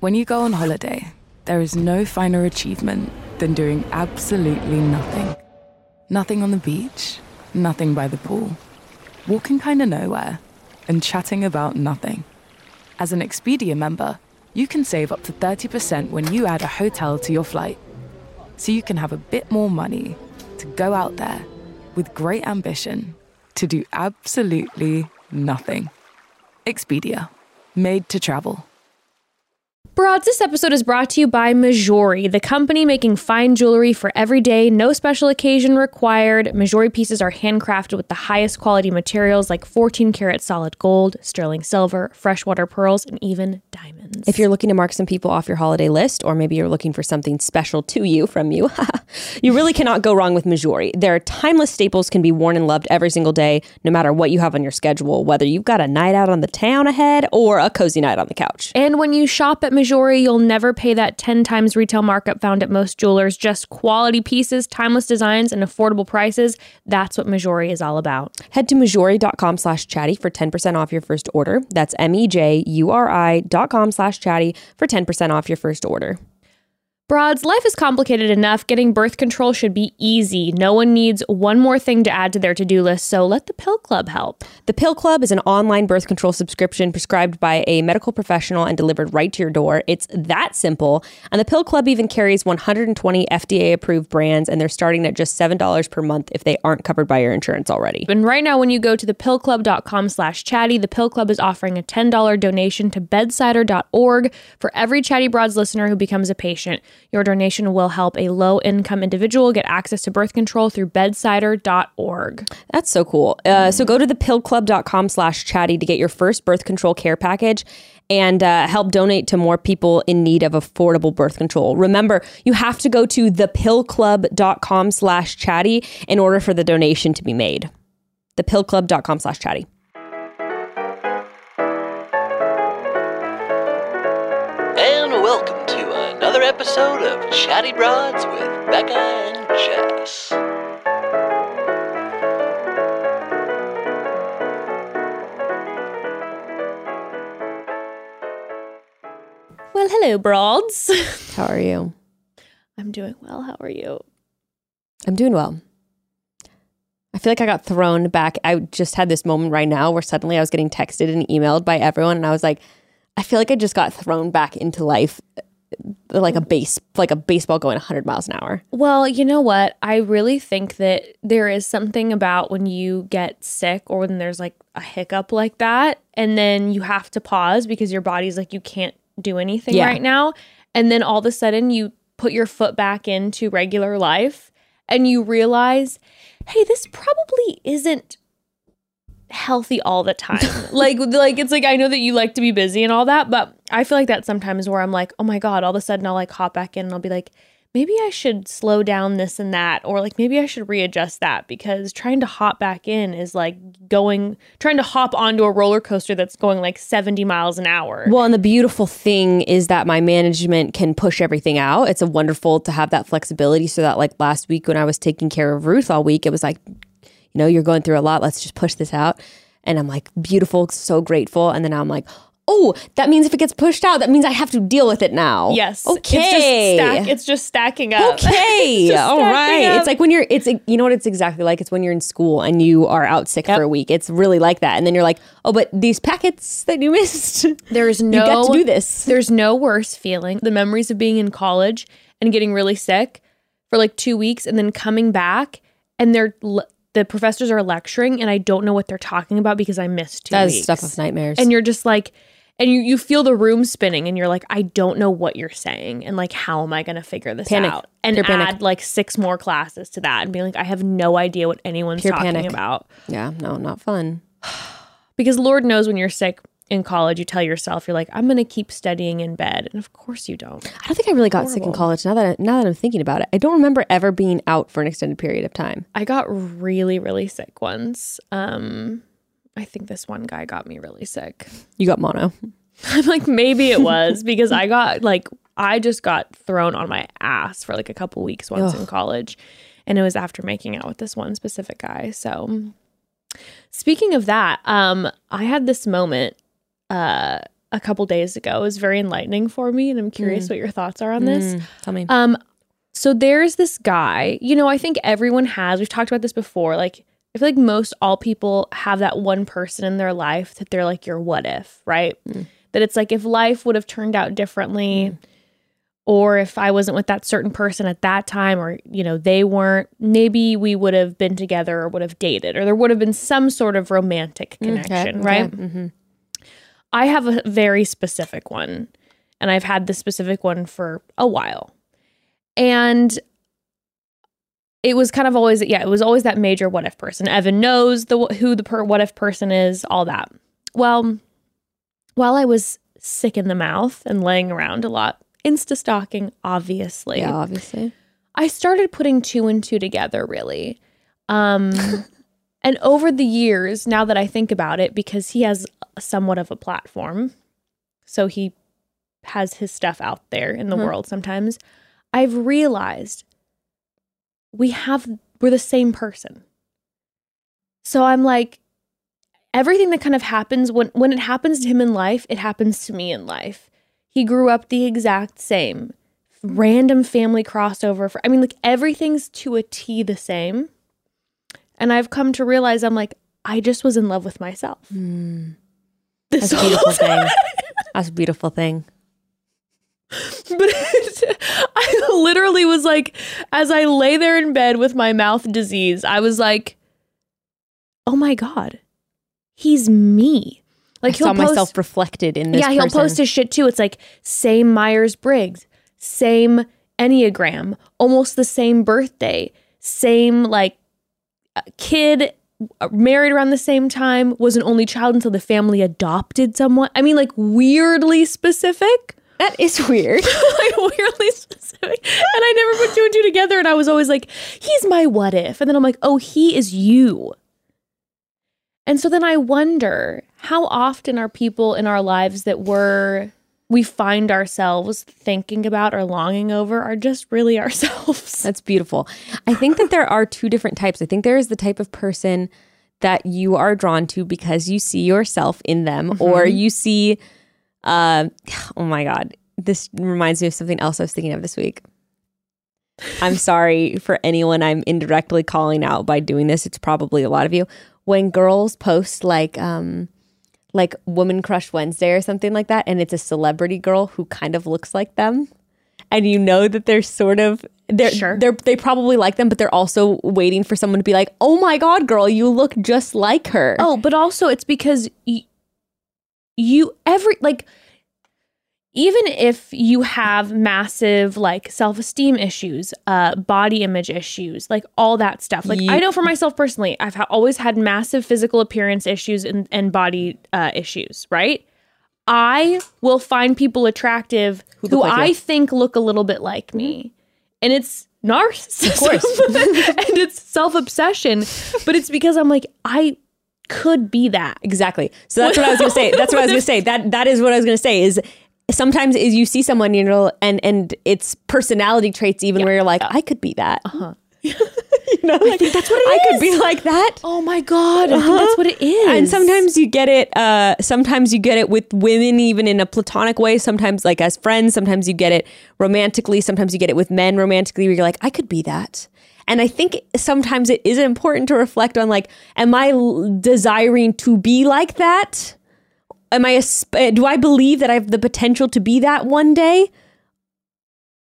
When you go on holiday, there is no finer achievement than doing absolutely nothing. Nothing on the beach, nothing by the pool, walking kind of nowhere, and chatting about nothing. As an Expedia member, you can save up to 30% when you add a hotel to your flight. So you can have a bit more money to go out there with great ambition to do absolutely nothing. Expedia, made to travel. Broads, this episode is brought to you by Mejuri, the company making fine jewelry for every day, no special occasion required. Mejuri pieces are handcrafted with the highest quality materials like 14 karat solid gold, sterling silver, freshwater pearls, and even diamonds. If you're looking to mark some people off your holiday list, or maybe you're looking for something special to you from you, you really cannot go wrong with Mejuri. Their timeless staples can be worn and loved every single day, no matter what you have on your schedule, whether you've got a night out on the town ahead or a cozy night on the couch. And when you shop at Mejuri, you'll never pay that 10 times retail markup found at most jewelers. Just quality pieces, timeless designs, and affordable prices. That's what Mejuri is all about. Head to mejuri.com slash chatty for 10% off your first order. That's M-E-J-U-R-I dot com slash chatty for 10% off your first order. Broads, life is complicated enough. Getting birth control should be easy. No one needs one more thing to add to their to do list, so let the Pill Club help. The Pill Club is an online birth control subscription prescribed by a medical professional and delivered right to your door. It's that simple. And the Pill Club even carries 120 FDA approved brands, and they're starting at just $7 per month if they aren't covered by your insurance already. And right now, when you go to thepillclub.com slash chatty, the Pill Club is offering a $10 donation to bedsider.org for every Chatty Broads listener who becomes a patient. Your donation will help a low income individual get access to birth control through bedsider.org. That's so cool. Uh, so go to thepillclub.com slash chatty to get your first birth control care package and uh, help donate to more people in need of affordable birth control. Remember, you have to go to thepillclub.com slash chatty in order for the donation to be made. Thepillclub.com slash chatty. Another episode of Chatty Broads with Becca and Jess. Well, hello, Broads. How are you? I'm doing well. How are you? I'm doing well. I feel like I got thrown back. I just had this moment right now where suddenly I was getting texted and emailed by everyone, and I was like, I feel like I just got thrown back into life, like a base, like a baseball going 100 miles an hour. Well, you know what? I really think that there is something about when you get sick or when there's like a hiccup like that, and then you have to pause because your body's like, you can't do anything Yeah. right now. And then all of a sudden, you put your foot back into regular life and you realize, hey, this probably isn't healthy all the time. like like it's like I know that you like to be busy and all that, but I feel like that sometimes where I'm like, "Oh my god, all of a sudden I'll like hop back in and I'll be like, maybe I should slow down this and that or like maybe I should readjust that because trying to hop back in is like going trying to hop onto a roller coaster that's going like 70 miles an hour. Well, and the beautiful thing is that my management can push everything out. It's a wonderful to have that flexibility so that like last week when I was taking care of Ruth all week, it was like, you know, you're going through a lot. Let's just push this out. And I'm like, beautiful, so grateful. And then I'm like, oh, that means if it gets pushed out, that means I have to deal with it now. Yes. Okay. It's just, stack, it's just stacking up. Okay. Stacking right. up. It's like when you're, it's, you know what it's exactly like? It's when you're in school and you are out sick for a week. It's really like that. And then you're like, oh, but these packets that you missed, There's no, you got to do this. There's no worse feeling. The memories of being in college and getting really sick for like 2 weeks and then coming back and they're the professors are lecturing and I don't know what they're talking about because I missed 2 That is weeks. stuff of nightmares. and you're just like and you, you feel the room spinning and you're like i don't know what you're saying and like how am i going to figure this Panic. out and Pure add panic. like six more classes to that and be like i have no idea what anyone's Pure talking panic. about yeah, no, not fun. because lord knows when you're sick in college you tell yourself you're like i'm going to keep studying in bed and of course you don't I don't think I really got sick in college. Now that I, now that I'm thinking about it, I don't remember ever being out for an extended period of time. i got really really sick once um i think this one guy got me really sick You got mono. I'm like, maybe it was because I got like, I just got thrown on my ass for like a couple weeks once in college. And it was after making out with this one specific guy. So, speaking of that, um, I had this moment uh, a couple days ago. Was very enlightening for me, and I'm curious what your thoughts are on this. Mm, tell me. Um, so there's this guy, you know, I think everyone has, we've talked about this before. Like, I feel like most all people have that one person in their life that they're like your what if, right? That it's like if life would have turned out differently, or if I wasn't with that certain person at that time, or, you know, they weren't, maybe we would have been together or would have dated, or there would have been some sort of romantic connection, right? hmm I have a very specific one, and I've had this specific one for a while. And it was kind of always, yeah, it was always that major what if person. Evan knows the who the per, what if person is, all that. Well, while I was sick in the mouth and laying around a lot, insta stalking, obviously. Yeah, obviously. I started putting two and two together really. Um and over the years, now that I think about it, because he has somewhat of a platform, so he has his stuff out there in the Mhm. world sometimes, I've realized we have we're the same person. So I'm like everything that kind of happens when when it happens to him in life, it happens to me in life. He grew up the exact same. Random family crossover for I mean like everything's to a T the same. And I've come to realize I'm like I just was in love with myself. Mm, This that's a beautiful time. thing. That's a beautiful thing. But I literally was like, as I lay there in bed with my mouth disease, I was like, oh my God, he's me. Like I saw he'll post, myself reflected in this. yeah, he'll person. post his shit too. It's like same Myers Briggs, same Enneagram, almost the same birthday, same like kid, uh, married around the same time, was an only child until the family adopted someone. I mean, like weirdly specific That is weird. like weirdly specific. And I never put two and two together. And I was always like, he's my what if. And then I'm like, oh, he is you. And so then I wonder how often are people in our lives that we're we find ourselves thinking about or longing over are just really ourselves. That's beautiful. I think that there are two different types. I think there is the type of person that you are drawn to because you see yourself in them or you see uh, oh my god. This reminds me of something else I was thinking of this week. I'm sorry for anyone I'm indirectly calling out by doing this. It's probably a lot of you. When girls post like um like Woman Crush Wednesday or something like that and it's a celebrity girl who kind of looks like them and you know that they're sort of they're, Sure. they're they probably like them but they're also waiting for someone to be like oh my god girl you look just like her Oh, but also it's because y- you every like even if you have massive like self-esteem issues, uh body image issues, like all that stuff. Like Ye- I know for myself personally, I've ha- always had massive physical appearance issues and, and body uh issues, right? I will find people attractive who, look like I you. think look a little bit like me. And it's narcissism. course. and it's self-obsession, but it's because I'm like I could be that. exactly so that's what i was gonna say that's what i was gonna say that that is what i was gonna say is sometimes is you see someone you know and and it's personality traits even where you're like i could be that uh-huh you know like, i think that's what i could be like that Oh my god, I think that's what it is. And sometimes you get it. Uh, sometimes you get it with women, even in a platonic way. Sometimes, like as friends. Sometimes you get it romantically. Sometimes you get it with men romantically. Where you're like, I could be that. And I think sometimes it is important to reflect on, like, am I l- desiring to be like that? Am I? asp- Do I believe that I have the potential to be that one day?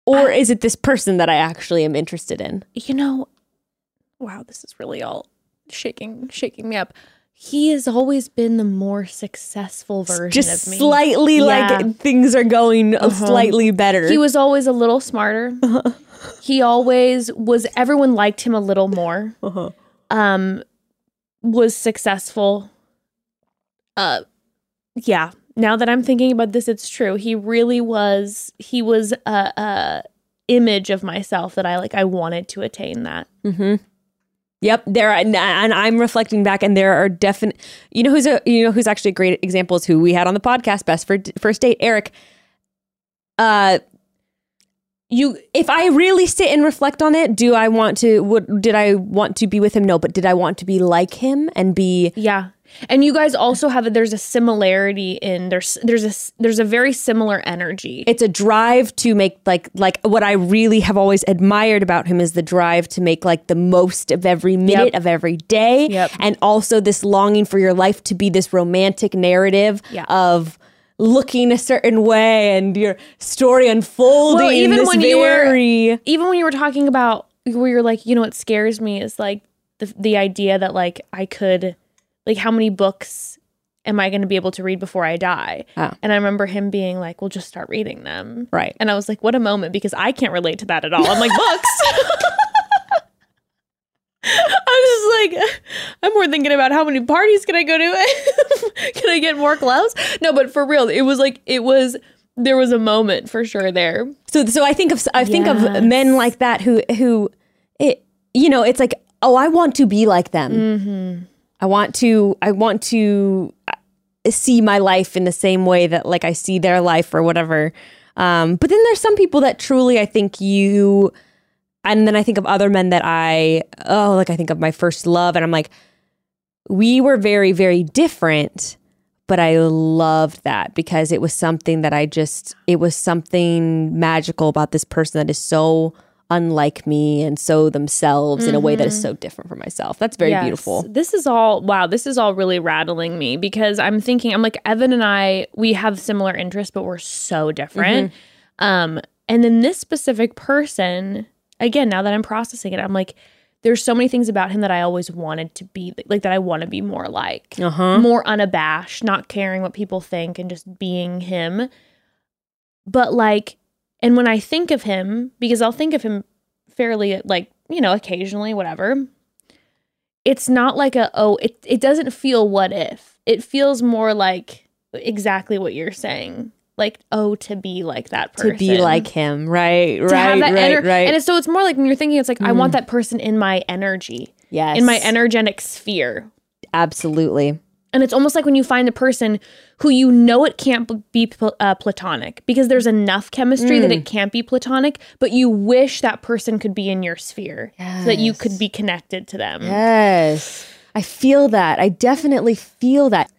Or is it this person that I actually am interested in? you know, wow, this is really all shaking shaking me up. He has always been the more successful version Just of me. slightly Yeah. like things are going uh slightly better. He was always a little smarter. he always was everyone liked him a little more. Uh-huh. Um was successful. Uh yeah. Now that I'm thinking about this it's true. He really was he was a, a image of myself that I like I wanted to attain that. Mm-hmm. Yep, there are, and, and I'm reflecting back, and there are definite. You know who's a you know who's actually a great example is who we had on the podcast, best for first date, Eric. Uh, you if I really sit and reflect on it, do I want to? Would did I want to be with him? No, but did I want to be like him and be Yeah. And you guys also have a, there's a similarity in there's there's a there's a very similar energy. it's a drive to make like like what I really have always admired about him is the drive to make like the most of every minute Yep. of every day Yep. and also this longing for your life to be this romantic narrative Yeah. of looking a certain way and your story unfolding Well, even when you were- Even when you were talking about where you're like, you know what scares me is like the the idea that like I could like how many books am I going to be able to read before I die? Oh. And I remember him being like, "Well, just start reading them." right And I was like, what a moment because I can't relate to that at all. I'm like, books. I'm just like, I'm more thinking about how many parties can I go to? can I get more clothes? No, but for real, it was like, it was, there was a moment for sure there. So so I think of I think of men like that who who it you know it's like oh I want to be like them. Mm-hmm. I want to I want to uh, see my life in the same way that like I see their life or whatever. Um, but then there's some people that truly I think you and then I think of other men that I oh like I think of my first love and I'm like we were very very different but I loved that because it was something that I just it was something magical about this person that is so unlike me and so themselves in a way that is so different from myself. That's very Yes. beautiful. This is all wow. This is all really rattling me because I'm thinking I'm like Evan and I we have similar interests, but we're so different. Mm-hmm. Um, and then this specific person, again, now that I'm processing it, I'm like, there's so many things about him that I always wanted to be like that. I want to be more like, Uh-huh. more unabashed, not caring what people think, and just being him. But like, and when I think of him, because I'll think of him fairly like you know occasionally, whatever it's not like a oh it, it doesn't feel what if it feels more like exactly what you're saying like oh to be like that person To be like him, right? to right, have that right, ener- right. and it's, so it's more like when you're thinking it's like i want mm. that person in my energy yes. in my energetic sphere Absolutely. And it's almost like when you find a person who you know it can't be pl- uh, platonic because there's enough chemistry that it can't be platonic, but you wish that person could be in your sphere so that you could be connected to them. Yes. I feel that. I definitely feel that.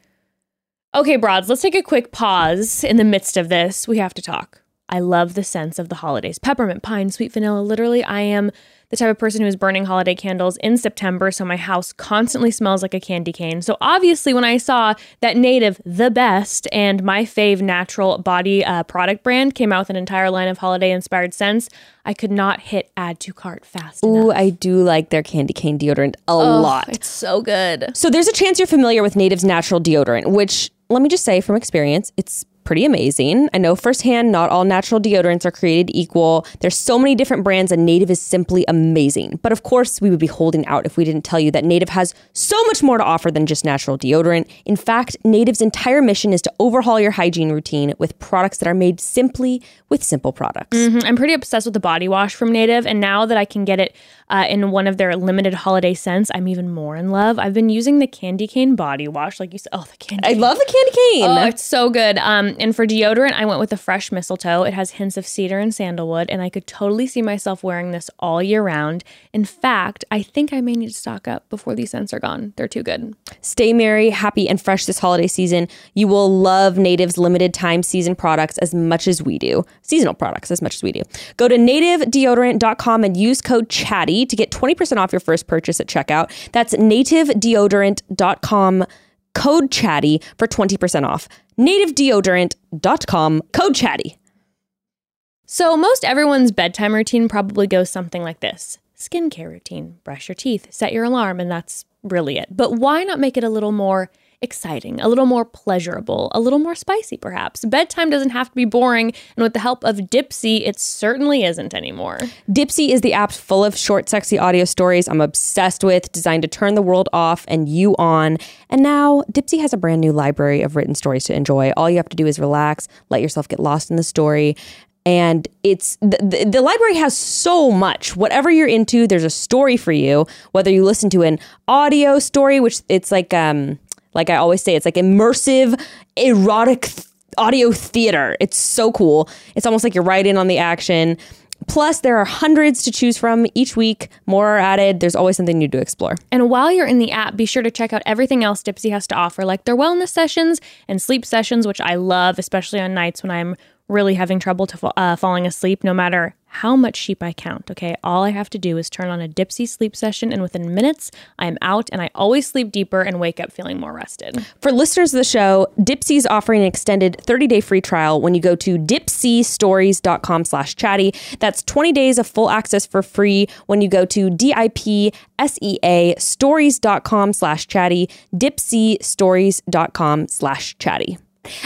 Okay, broads, let's take a quick pause in the midst of this. We have to talk. I love the sense of the holidays peppermint, pine, sweet vanilla. Literally, I am the type of person who is burning holiday candles in September, so my house constantly smells like a candy cane. So, obviously, when I saw that Native, the best, and my fave natural body uh, product brand came out with an entire line of holiday inspired scents, I could not hit add to cart fast Ooh, enough. I do like their candy cane deodorant a lot. It's so good. So there's a chance you're familiar with Native's natural deodorant, which let me just say from experience, it's pretty amazing. I know firsthand not all natural deodorants are created equal. There's so many different brands and Native is simply amazing. But of course, we would be holding out if we didn't tell you that Native has so much more to offer than just natural deodorant. In fact, Native's entire mission is to overhaul your hygiene routine with products that are made simply with simple products. Mhm. I'm pretty obsessed with the body wash from Native, and now that I can get it uh, in one of their limited holiday scents, I'm even more in love. I've been using the candy cane body wash, like you said. Oh, the candy. I cane. love the candy cane. Oh, it's so good. Um, and for deodorant, I went with the fresh mistletoe. It has hints of cedar and sandalwood, and I could totally see myself wearing this all year round. In fact, I think I may need to stock up before these scents are gone. They're too good. Stay merry, happy, and fresh this holiday season. You will love Native's limited time season products as much as we do. Seasonal products as much as we do. Go to nativedeodorant.com and use code CHATTY to get 20% off your first purchase at checkout. That's nativedeodorant.com code CHATTY for 20% off. nativedeodorant.com code CHATTY. So, most everyone's bedtime routine probably goes something like this skincare routine, brush your teeth, set your alarm, and that's really it. But why not make it a little more exciting, a little more pleasurable, a little more spicy, perhaps? Bedtime doesn't have to be boring, and with the help of Dipsea, it certainly isn't anymore. Dipsea is the app full of short, sexy audio stories I'm obsessed with, designed to turn the world off and you on. And now, Dipsea has a brand new library of written stories to enjoy. All you have to do is relax, let yourself get lost in the story. And it's the, the, library has so much. Whatever you're into, there's a story for you. Whether you listen to an audio story, which it's like, um, like I always say, it's like immersive, erotic th- audio theater. It's so cool. It's almost like you're right in on the action. Plus, there are hundreds to choose from each week. More are added. There's always something new to explore. And while you're in the app, be sure to check out everything else Dipsea has to offer, like their wellness sessions and sleep sessions, which I love, especially on nights when I'm really having trouble to uh, falling asleep, no matter how much sheep I count. Okay, all I have to do is turn on a Dipsea sleep session, and within minutes, I am out, and I always sleep deeper and wake up feeling more rested. For listeners of the show, Dipsea's offering an extended 30-day free trial when you go to dipseastories.com slash chatty. That's 20 days of full access for free when you go to D-I-P-S-E-A stories.com slash chatty, dipseastories.com slash chatty.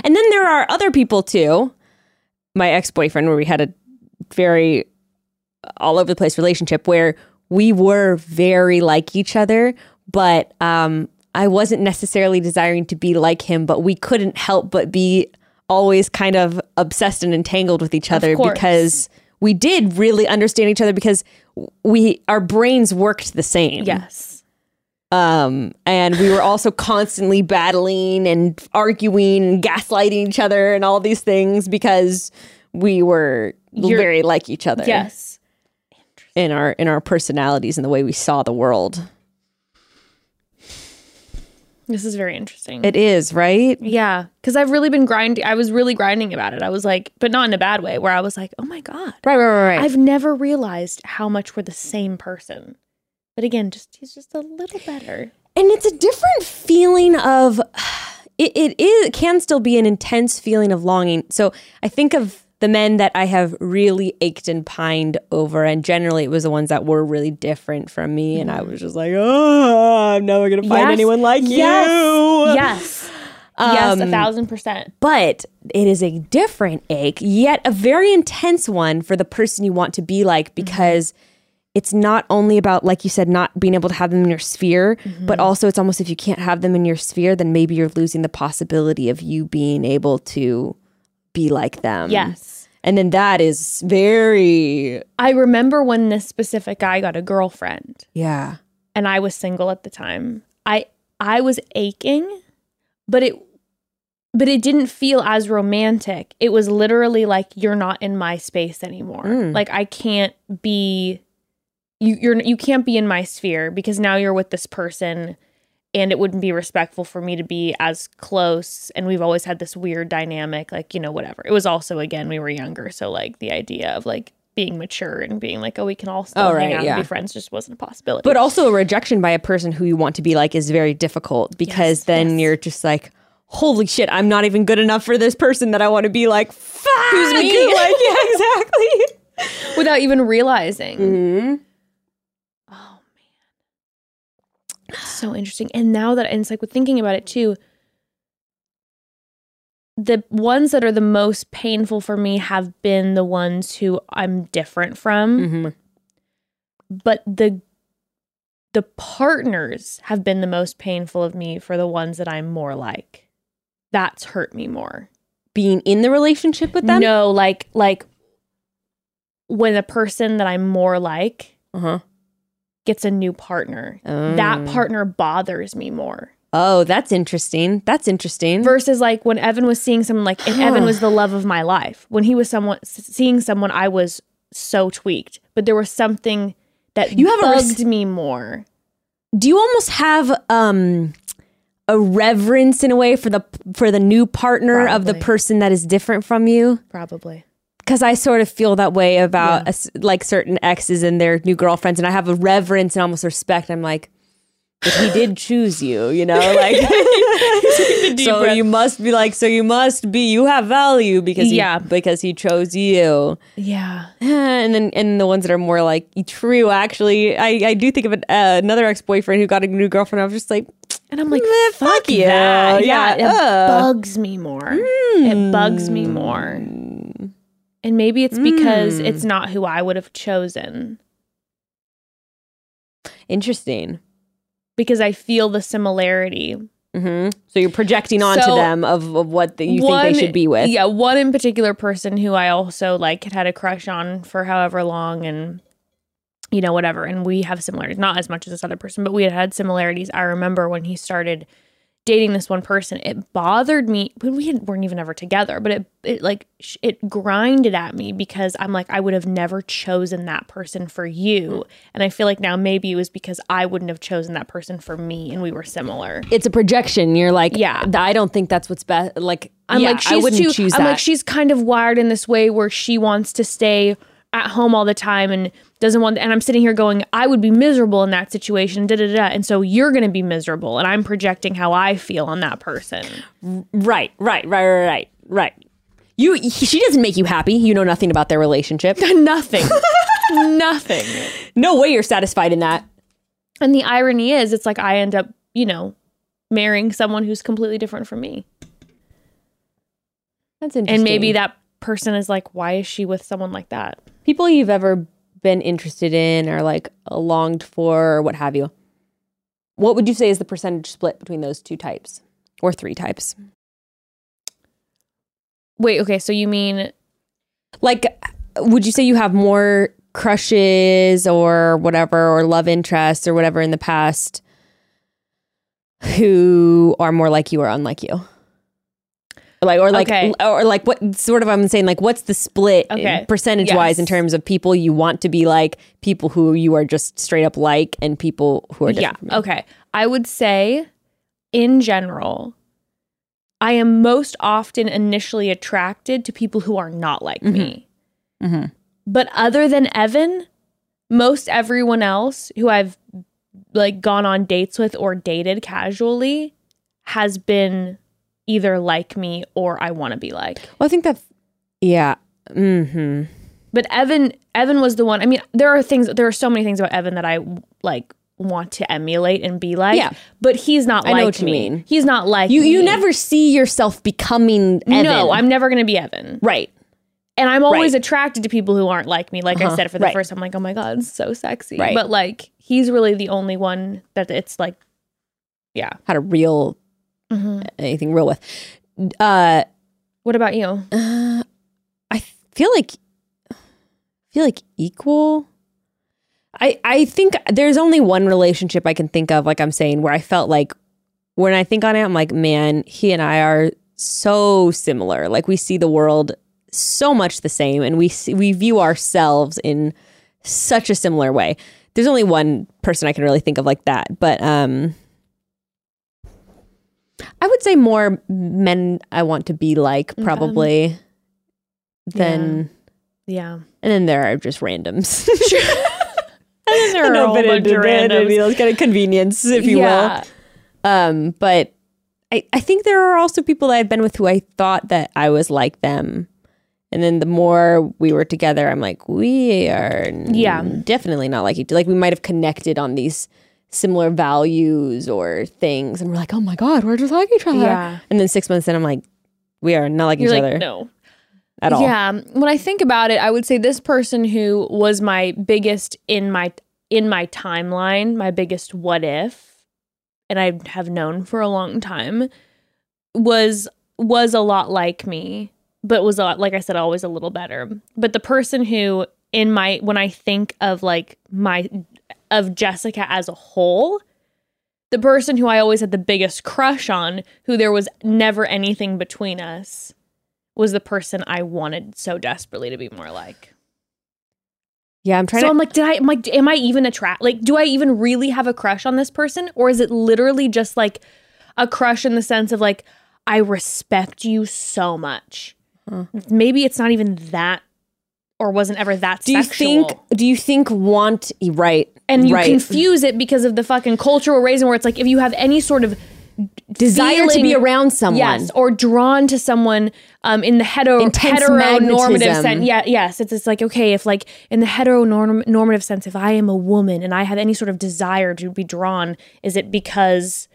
And then there are other people too. My ex-boyfriend, where we had a very all over the place relationship where we were very like each other, but um, I wasn't necessarily desiring to be like him, but we couldn't help but be always kind of obsessed and entangled with each other because we did really understand each other because we our brains worked the same. Yes. Um, and we were also constantly battling and arguing and gaslighting each other and all these things because we were You're- very like each other Yes. in our in our personalities and the way we saw the world. This is very interesting. It is, right? yeah, because I've really been grinding. I was really grinding about it. I was like, but not in a bad way, where I was like, oh my God. Right, right, right, right. I've never realized how much we're the same person. But again, just he's just a little better. and it's a different feeling of it, it is it can still be an intense feeling of longing so i think of the men that i have really ached and pined over and generally it was the ones that were really different from me and i was just like oh i'm never gonna find Yes. anyone like Yes. you Yes. yes, a Um, thousand percent. but it is a different ache, yet a very intense one for the person you want to be like mm-hmm. because it's not only about, like you said, not being able to have them in your sphere, mm-hmm. but also it's almost if you can't have them in your sphere, then maybe you're losing the possibility of you being able to be like them. Yes. And then that is very, I remember when this specific guy got a girlfriend yeah. and I was single at the time. I I was aching, but it but it didn't feel as romantic. It was literally like you're not in my space anymore. Mm. Like I can't be you you're you can't be in my sphere because now you're with this person and it wouldn't be respectful for me to be as close and we've always had this weird dynamic like you know whatever. It was also again we were younger so like the idea of like being mature and being like oh we can all still Oh, hang right, out yeah. and be friends just wasn't a possibility. But also a rejection by a person who you want to be like is very difficult because Yes, then yes. you're just like, holy shit, I'm not even good enough for this person that I want to be like. Fuck, Who's me? Like, yeah, exactly. without even realizing. Mm-hmm. Oh man. So interesting. And now that and it's like with thinking about it too, the ones that are the most painful for me have been the ones who I'm different from, Mm-hmm. but the the partners have been the most painful of me for the ones that I'm more like. That's hurt me more. Being in the relationship with them. No, like like when the person that I'm more like Uh-huh. Gets a new partner. Oh. that partner bothers me more. Oh, that's interesting. That's interesting. Versus like when Evan was seeing someone like if Evan was the love of my life. When he was someone seeing someone I was so tweaked, but there was something that You have bugged res- me more. Do you almost have um a reverence in a way for the for the new partner of the person that is different from you? Probably. Because I sort of feel that way about a s like certain exes and their new girlfriends, and I have a reverence and almost respect. I'm like, but he did choose you, you know, like. so you must be like, so you must be, you have value because he, Yeah. because he chose you, Yeah. and then and the ones that are more like true. Actually, I I do think of an, uh, another ex boyfriend who got a new girlfriend. I was just like, And I'm like, fuck, fuck you. that. Yeah, Yeah, it ugh. bugs me more. It bugs me more. And maybe it's because Mm. it's not who I would have chosen. interesting. Because I feel the similarity hmm So you're projecting onto So, them of, of what the, you think they should be with. Yeah, one in particular person who I also like had had a crush on for however long and you know whatever and we have similarities not as much as this other person but we had had similarities. I remember when he started dating this one person, it bothered me. But we weren't even ever together. But it it like it grinded at me because I'm like I would have never chosen that person for you, and I feel like now maybe it was because I wouldn't have chosen that person for me, and we were similar. It's a projection. You're like, Yeah. I don't think that's what's best. Like, I'm yeah, like she's I wouldn't too. choose I'm that. like she's kind of wired in this way where she wants to stay at home all the time and doesn't want. And I'm sitting here going, I would be miserable in that situation. Da da da. And so you're going to be miserable, and I'm projecting how I feel on that person. right, right, right, right, right, right. You, she doesn't make you happy. You know nothing about their relationship. Nothing. Nothing. no way you're satisfied in that. And the irony is, it's like I end up, you know, marrying someone who's completely different from me. That's interesting. And maybe that person is like, why is she with someone like that? People you've ever been interested in or like longed for or what have you. What would you say is the percentage split between those two types or three types? Wait, okay, so you mean Like, would you say you have more crushes or whatever, or love interests or whatever in the past who are more like you or unlike you? Or Like or like Okay. or like what sort of I'm saying like what's the split Okay. percentage wise in terms of people you want to be like people who you are just straight up like and people who are yeah, different from you? okay. I would say in general, I am most often initially attracted to people who are not like me. Mhm. But other than Evan, most everyone else who I've like gone on dates with or dated casually has been either like me or I want to be like. Well, I think that yeah. Mhm. But Evan Evan was the one. I mean, there are things there are so many things about Evan that I like want to emulate and be like. Yeah. But he's not I like know what you mean. He's not like You you never see yourself becoming Evan. No, I'm never gonna be Evan. right. And I'm always Right. attracted to people who aren't like me. Like I Uh-huh. said for the Right. first time, like, oh my God, so sexy. Right. But like he's really the only one that it's like yeah. Had a real Mhm. anything real with. Uh What about you? Uh, I feel like feel like equal. I I think there's only one relationship I can think of, like I'm saying, where I felt like when I think on it, I'm like, man, he and I are so similar. Like we see the world so much the same, and we see, we view ourselves in such a similar way. There's only one person I can really think of like that, but um, I would say more men I want to be like probably than Yeah. and then there are just randoms. And there are a whole bunch of randoms. kind of convenience, if you yeah. will. Um, but I, I think there are also people that I've been with who I thought that I was like them. And then the more we were together, I'm like, we are Yeah. definitely not like each Like we might have connected on these similar values or things. And we're like, oh my God, we're just like each other. Yeah. And then six months in, I'm like, we are not like You're each like, other no. at all. Yeah, when I think about it, I would say this person who was my biggest in my in my timeline, my biggest what if, and I have known for a long time, was was a lot like me, but was a lot, like I said, always a little better. But the person who in my when I think of like my of Jessica as a whole, the person who I always had the biggest crush on, who there was never anything between us, was the person I wanted so desperately to be more like. Yeah, I'm trying So to I'm like, did I am like am I even attract like do I even really have a crush on this person? Or is it literally just like a crush in the sense of like, I respect you so much. Maybe it's not even that or wasn't ever that do you think do you think want right and you right. confuse it because of the fucking cultural raising where it's like if you have any sort of desire to be around someone Yes, or drawn to someone um, in the hetero Intense heteronormative sense. Yeah, yes, it's it's like okay, if like in the heteronormative sense, if I am a woman and I have any sort of desire to be drawn, is it because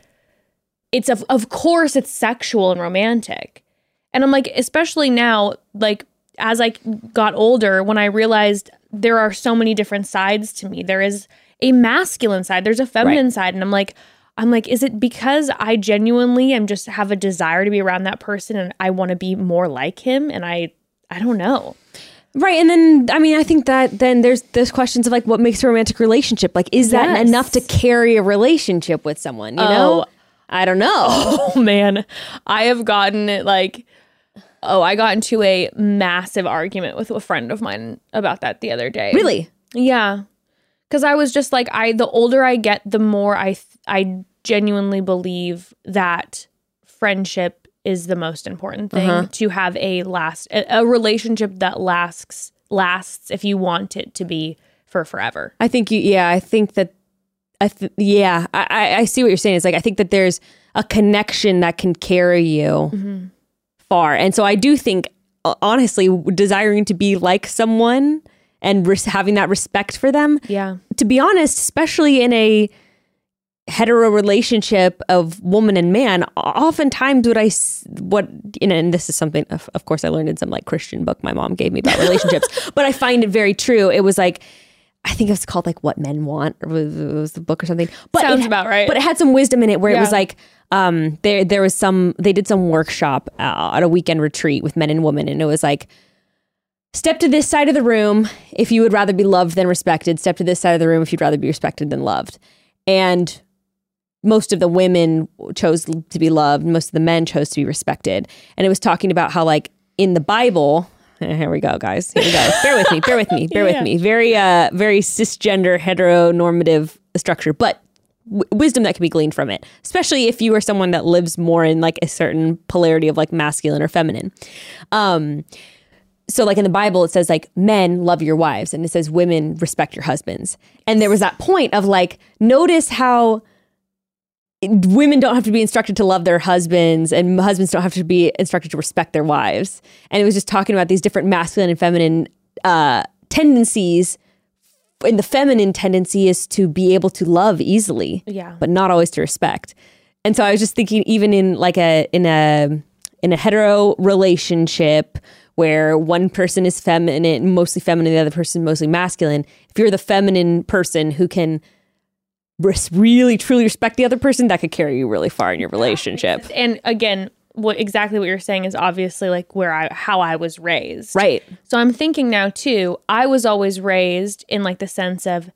it's of of course it's sexual and romantic, and I'm like especially now like as I got older when I realized there are so many different sides to me. There is a masculine side, there's a feminine side, and I'm like. I'm like, is it because I genuinely am just have a desire to be around that person and I want to be more like him? And I, I don't know. right and then i mean i think that then there's there's questions of like what makes a romantic relationship like is that enough to carry a relationship with someone you know oh. I don't know. Oh man, I have gotten it like oh, I got into a massive argument with a friend of mine about that the other day. Really? Yeah. Cuz I was just like I the older I get, the more I th- I genuinely believe that friendship is the most important thing Uh-huh. to have a last a, a relationship that lasts lasts if you want it to be for forever. I think you. Yeah, I think that. I th- yeah, I, I see what you're saying. It's like I think that there's a connection that can carry you far, and so I do think, uh, honestly, desiring to be like someone and res- having that respect for them. Yeah. To be honest, especially in a hetero relationship of woman and man oftentimes what i what you know and this is something of, of course i learned in some like christian book my mom gave me about relationships but i find it very true it was like i think it was called like what men want or was, was the book or something but Sounds it, about right. but it had some wisdom in it where it was like um there there was some they did some workshop uh, at a weekend retreat with men and women and it was like Step to this side of the room if you would rather be loved than respected. Step to this side of the room if you'd rather be respected than loved. And most of the women chose to be loved, most of the men chose to be respected. And it was talking about how, like, in the Bible, here we go, guys. Here we go. bear with me, bear with me, bear with me. Very, uh, very cisgender, heteronormative structure, but w- wisdom that can be gleaned from it, especially if you are someone that lives more in like a certain polarity of like masculine or feminine. Um, so like in the bible it says like men love your wives and it says women respect your husbands and there was that point of like notice how women don't have to be instructed to love their husbands and husbands don't have to be instructed to respect their wives and it was just talking about these different masculine and feminine uh, tendencies and the feminine tendency is to be able to love easily Yeah. but not always to respect. And so I was just thinking, even in like a in a in a hetero relationship where one person is feminine, mostly feminine, the other person mostly masculine. If you're the feminine person who can really truly respect the other person, that could carry you really far in your relationship. And again, what exactly what you're saying is obviously like where I how I was raised. Right. So I'm thinking now too, I was always raised in like the sense of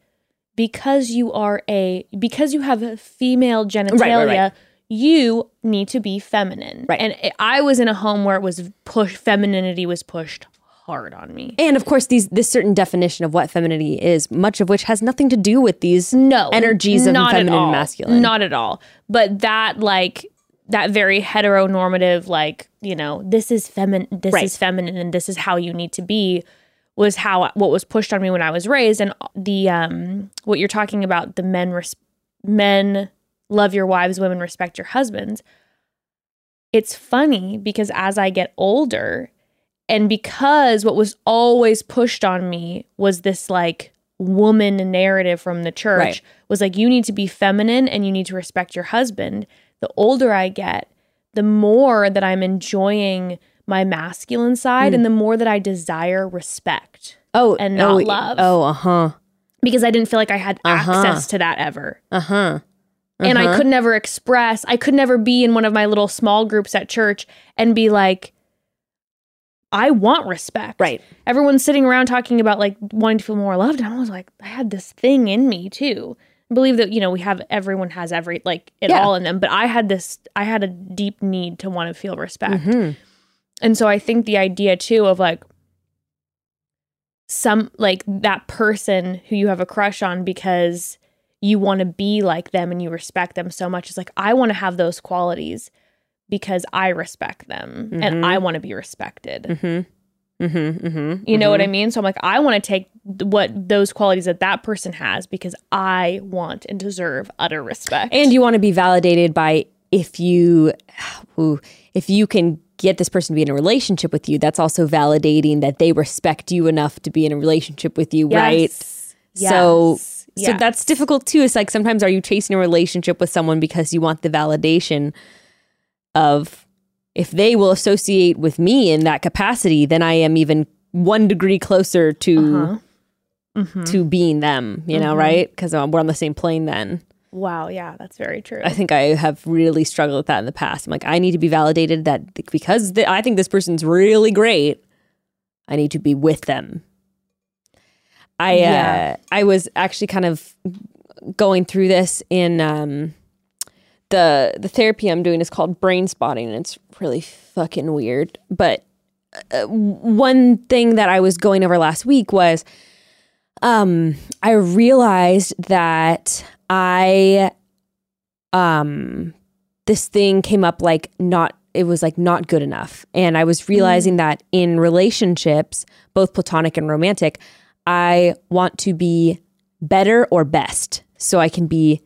because you are a because you have a female genitalia, right. You need to be feminine. Right. And I- I was in a home where it was push femininity was pushed hard on me. And of course, these this certain definition of what femininity is, much of which has nothing to do with these no energies of not feminine and masculine. Not at all. But that like that very heteronormative, like you know, this is feminine, this Right. is feminine, and this is how you need to be, was how what was pushed on me when I was raised, and the um what you're talking about, the men res- men love your wives, women respect your husbands. It's funny because as I get older, and because what was always pushed on me was this like woman narrative from the church Right. was like you need to be feminine and you need to respect your husband. The older I get, the more that I'm enjoying my masculine side and the more that I desire respect oh, and not oh, love. Oh, uh huh, because I didn't feel like I had Uh-huh. access to that ever. uh huh. And I could never express, I could never be in one of my little small groups at church and be like, I want respect. Right. Everyone's sitting around talking about like wanting to feel more loved. And I was like, I had this thing in me too. I believe that, you know, we have everyone has every like it Yeah. all in them. But I had this I had a deep need to want to feel respect. Mhm. And so I think the idea too of like some like that person who you have a crush on because you want to be like them and you respect them so much It's like I want to have those qualities because I respect them and I want to be respected. Mm-hmm. Mm-hmm. Mm-hmm. You know what I mean? So I'm like I want to take what those qualities that that person has because I want and deserve utter respect. And you want to be validated by if you, ooh, if you can get this person to be in a relationship with you, that's also validating that they respect you enough to be in a relationship with you, right? Yes. So, Yes. so that's difficult too. It's like sometimes are you chasing a relationship with someone because you want the validation of if they will associate with me in that capacity, then I am even one degree closer to Uh-huh. Mm-hmm. to being them. You know, right? Because we're on the same plane then. Wow, yeah, that's very true. I think I have really struggled with that in the past. I'm like, I need to be validated that because th- I think this person's really great, I need to be with them. I Yeah. uh, I was actually kind of going through this in um, the the therapy I'm doing is called brain spotting, and it's really fucking weird. But uh, one thing that I was going over last week was, um, I realized that I, um, this thing came up like not. It was like not good enough. And I was realizing that in relationships, both platonic and romantic, I want to be better or best so I can be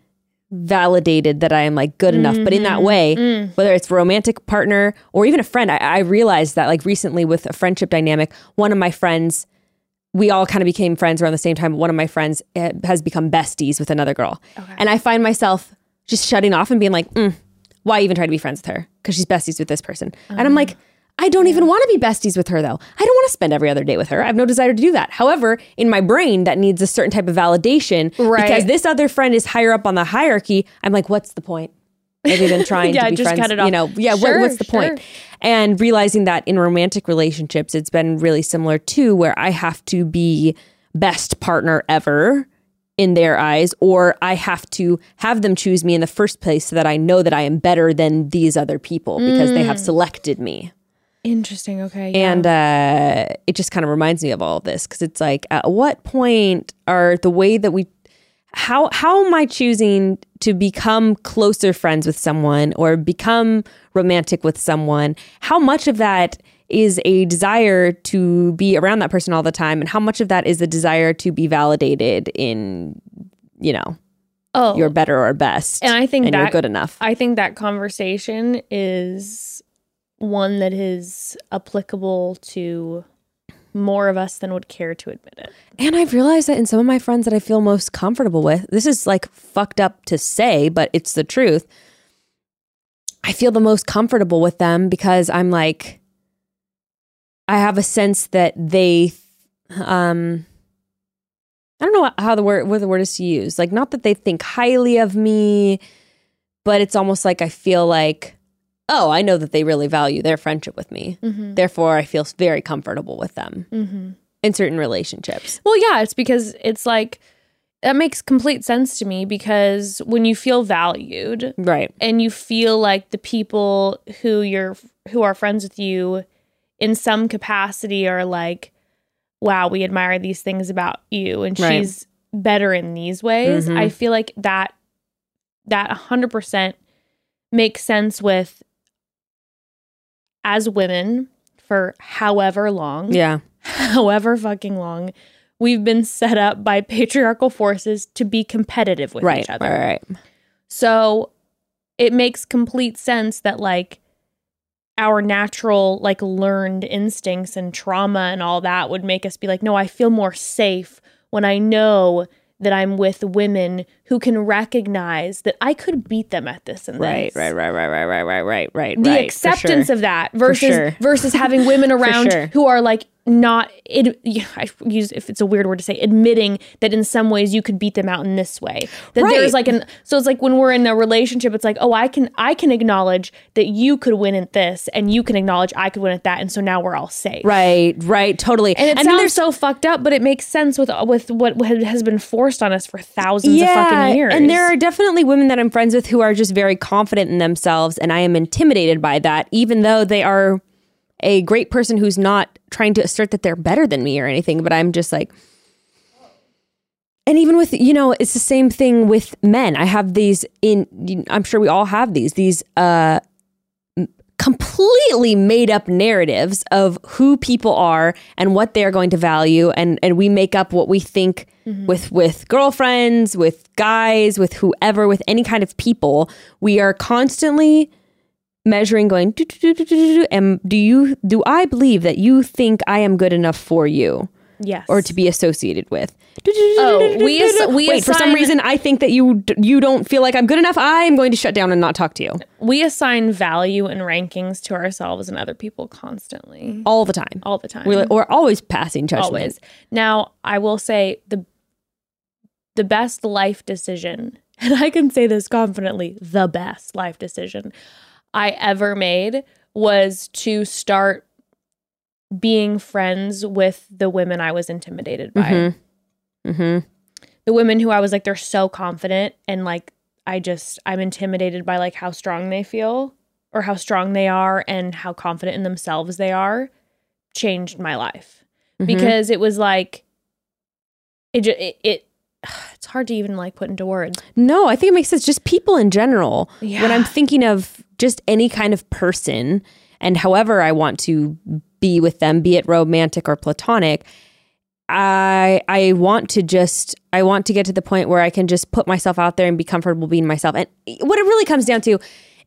validated that I am like good enough. But in that way, whether it's romantic partner or even a friend, I, I realized that like recently with a friendship dynamic, one of my friends, we all kind of became friends around the same time. One of my friends eh, has become besties with another girl. And I find myself just shutting off and being like, mm, why even try to be friends with her? Because she's besties with this person. And I'm like, I don't even want to be besties with her though. I don't want to spend every other day with her. I have no desire to do that. However, in my brain, that needs a certain type of validation Right. because this other friend is higher up on the hierarchy. I'm like, what's the point? Have you been trying Yeah, to be just friends? cut it off. You know, yeah. Sure, what, what's the point? And realizing that in romantic relationships, it's been really similar too, where I have to be best partner ever in their eyes, or I have to have them choose me in the first place so that I know that I am better than these other people because they Mm. have selected me. Interesting. Okay. yeah. And uh, it just kind of reminds me of all of this because it's like, at what point are the way that we, how how am I choosing to become closer friends with someone or become romantic with someone? How much of that is a desire to be around that person all the time, and how much of that is a desire to be validated in, you know, oh, you're better or best, And I think and you're good enough. I think that conversation is one that is applicable to more of us than would care to admit it. And I've realized that in some of my friends that I feel most comfortable with, this is like fucked up to say, but it's the truth. I feel the most comfortable with them because I'm like, I have a sense that they, um, I don't know how the word, what the word is to use. Like, not that they think highly of me, but it's almost like I feel like, oh, I know that they really value their friendship with me. Mm-hmm. Therefore, I feel very comfortable with them Mm-hmm. in certain relationships. Well, yeah, it's because it's like that makes complete sense to me because when you feel valued Right. and you feel like the people who you're who are friends with you in some capacity are like, wow, we admire these things about you and Right. she's better in these ways. Mhm. I feel like that that 100% makes sense with as women for however long Yeah. however fucking long, we've been set up by patriarchal forces to be competitive with Right. each other. Right. Right. So it makes complete sense that like our natural like learned instincts and trauma and all that would make us be like, no, I feel more safe when I know that I'm with women who can recognize that I could beat them at this and right, this. Right, right, right, right, right, right, right, right. The acceptance sure. of that versus sure. versus having women around sure. who are like, not it, I use if it's a weird word to say admitting that in some ways you could beat them out in this way that Right. there's like an so it's like when we're in a relationship it's like oh I can I can acknowledge that you could win at this and you can acknowledge I could win at that and so now we're all safe Right. Right. Totally. and it then sounds there's- so fucked up but it makes sense with with what has been forced on us for thousands of fucking years And there are definitely women that I'm friends with who are just very confident in themselves, and I am intimidated by that, even though they are a great person who's not trying to assert that they're better than me or anything. But I'm just like, and even with you know, it's the same thing with men. I have these in. I'm sure we all have these. These uh completely made up narratives of who people are and what they're going to value and and we make up what we think with with girlfriends with guys with whoever with any kind of people we are constantly measuring going "Do, do, do, do, do, do, do." and do you do i believe that you think i am good enough for you yes or to be associated with Oh, we ass- we wait for some reason i think that you d- you don't feel like i'm good enough i am going to shut down and not talk to you we assign value and rankings to ourselves and other people constantly all the time all the time we're, we're always passing judgment always. Now, I will say the the best life decision, and I can say this confidently, the best life decision I ever made was to start being friends with the women I was intimidated by. Mhm. Mm-hmm. The women who I was like, they're so confident and like I just I'm intimidated by like how strong they feel or how strong they are and how confident in themselves they are changed my life Mhm. because it was like it, ju- it it it's hard to even like put into words. No, I think it makes sense. Just people in general. Yeah. When I'm thinking of just any kind of person and however I want to be with them, be it romantic or platonic, I I want to just I want to get to the point where I can just put myself out there and be comfortable being myself. And what it really comes down to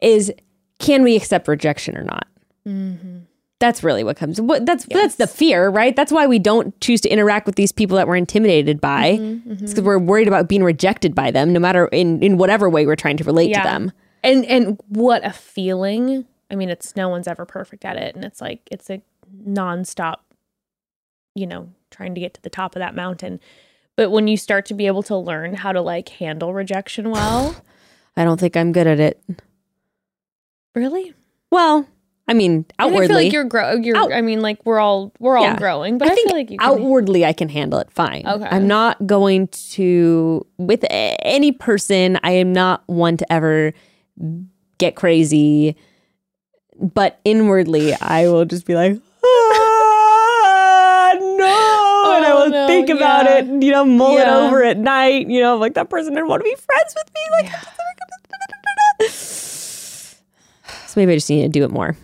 is can we accept rejection or not? Mm-hmm. That's really what comes. What that's that's the fear, right? That's why we don't choose to interact with these people that we're intimidated by. Mm-hmm, it's because mm-hmm. we're worried about being rejected by them, no matter in in whatever way we're trying to relate to them. And and what a feeling. I mean, it's no one's ever perfect at it and it's like it's a nonstop you know, trying to get to the top of that mountain. But when you start to be able to learn how to like handle rejection well, I don't think I'm good at it. really? Well, I mean, outwardly, I feel like you're grow you're Out- I mean, like we're all we're all Yeah. growing, but I, think feel like you can outwardly I can handle it fine. Okay. I'm not going to with a- any person. I am not one to ever get crazy, but inwardly I will just be like, ah, no, and I Oh, will no, think about yeah. it. and, You know, mull Yeah. it over at night. You know, like that person didn't want to be friends with me. Like, so maybe I just need to do it more.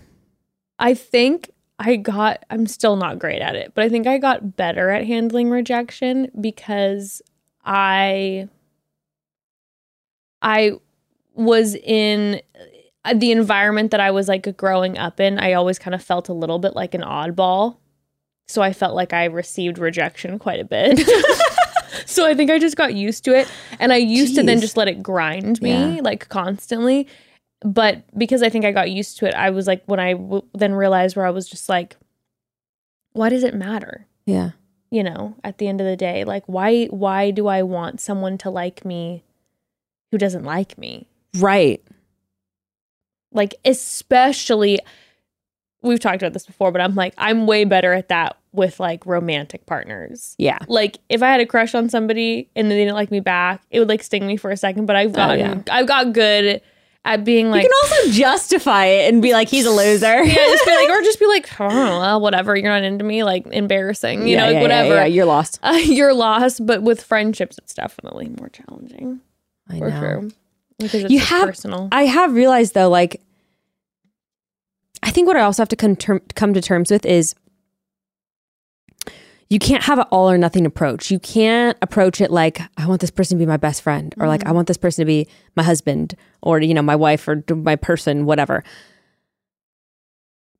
I think I got, I'm still not great at it, but I think I got better at handling rejection because I, I was in the environment that I was like growing up in. I always kind of felt a little bit like an oddball. So I felt like I received rejection quite a bit. so I think I just got used to it. And I used to then just let it grind me Yeah. like constantly but because I think I got used to it, I was like, when I w- then realized where I was just like, why does it matter? Yeah. You know, at the end of the day, like, why, why do I want someone to like me who doesn't like me? Right. Like, especially, we've talked about this before, but I'm like, I'm way better at that with like romantic partners. Yeah. Like, if I had a crush on somebody and then they didn't like me back, it would like sting me for a second, but I've oh, gotten, yeah. I've got good at being like, you can also justify it and be like, he's a loser. yeah, just be like, or just be like, oh, well, whatever. You're not into me, like embarrassing, you know, Yeah, like, whatever. Yeah, yeah, you're lost. uh, you're lost. But with friendships, it's definitely more challenging I for know. sure because it's You have- personal. I have realized though, like, I think what I also have to con- term- come to terms with is you can't have an all or nothing approach. You can't approach it like, I want this person to be my best friend, or like, mm-hmm. I want this person to be my husband, or, you know, my wife, or my person, whatever.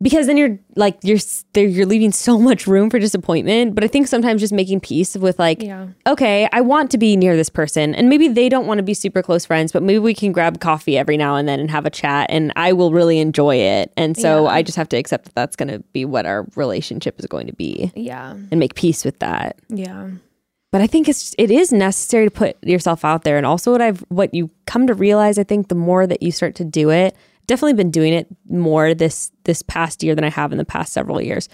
Because then you're like, you're, you're leaving so much room for disappointment. But I think sometimes just making peace with like, yeah, okay, I want to be near this person, and maybe they don't want to be super close friends, but maybe we can grab coffee every now and then and have a chat, and I will really enjoy it. And so Yeah. I just have to accept that that's going to be what our relationship is going to be, yeah, and make peace with that. yeah, But I think it's it is necessary to put yourself out there, and also what I've what you come to realize, I think the more that you start to do it, definitely been doing it more this this past year than I have in the past several years.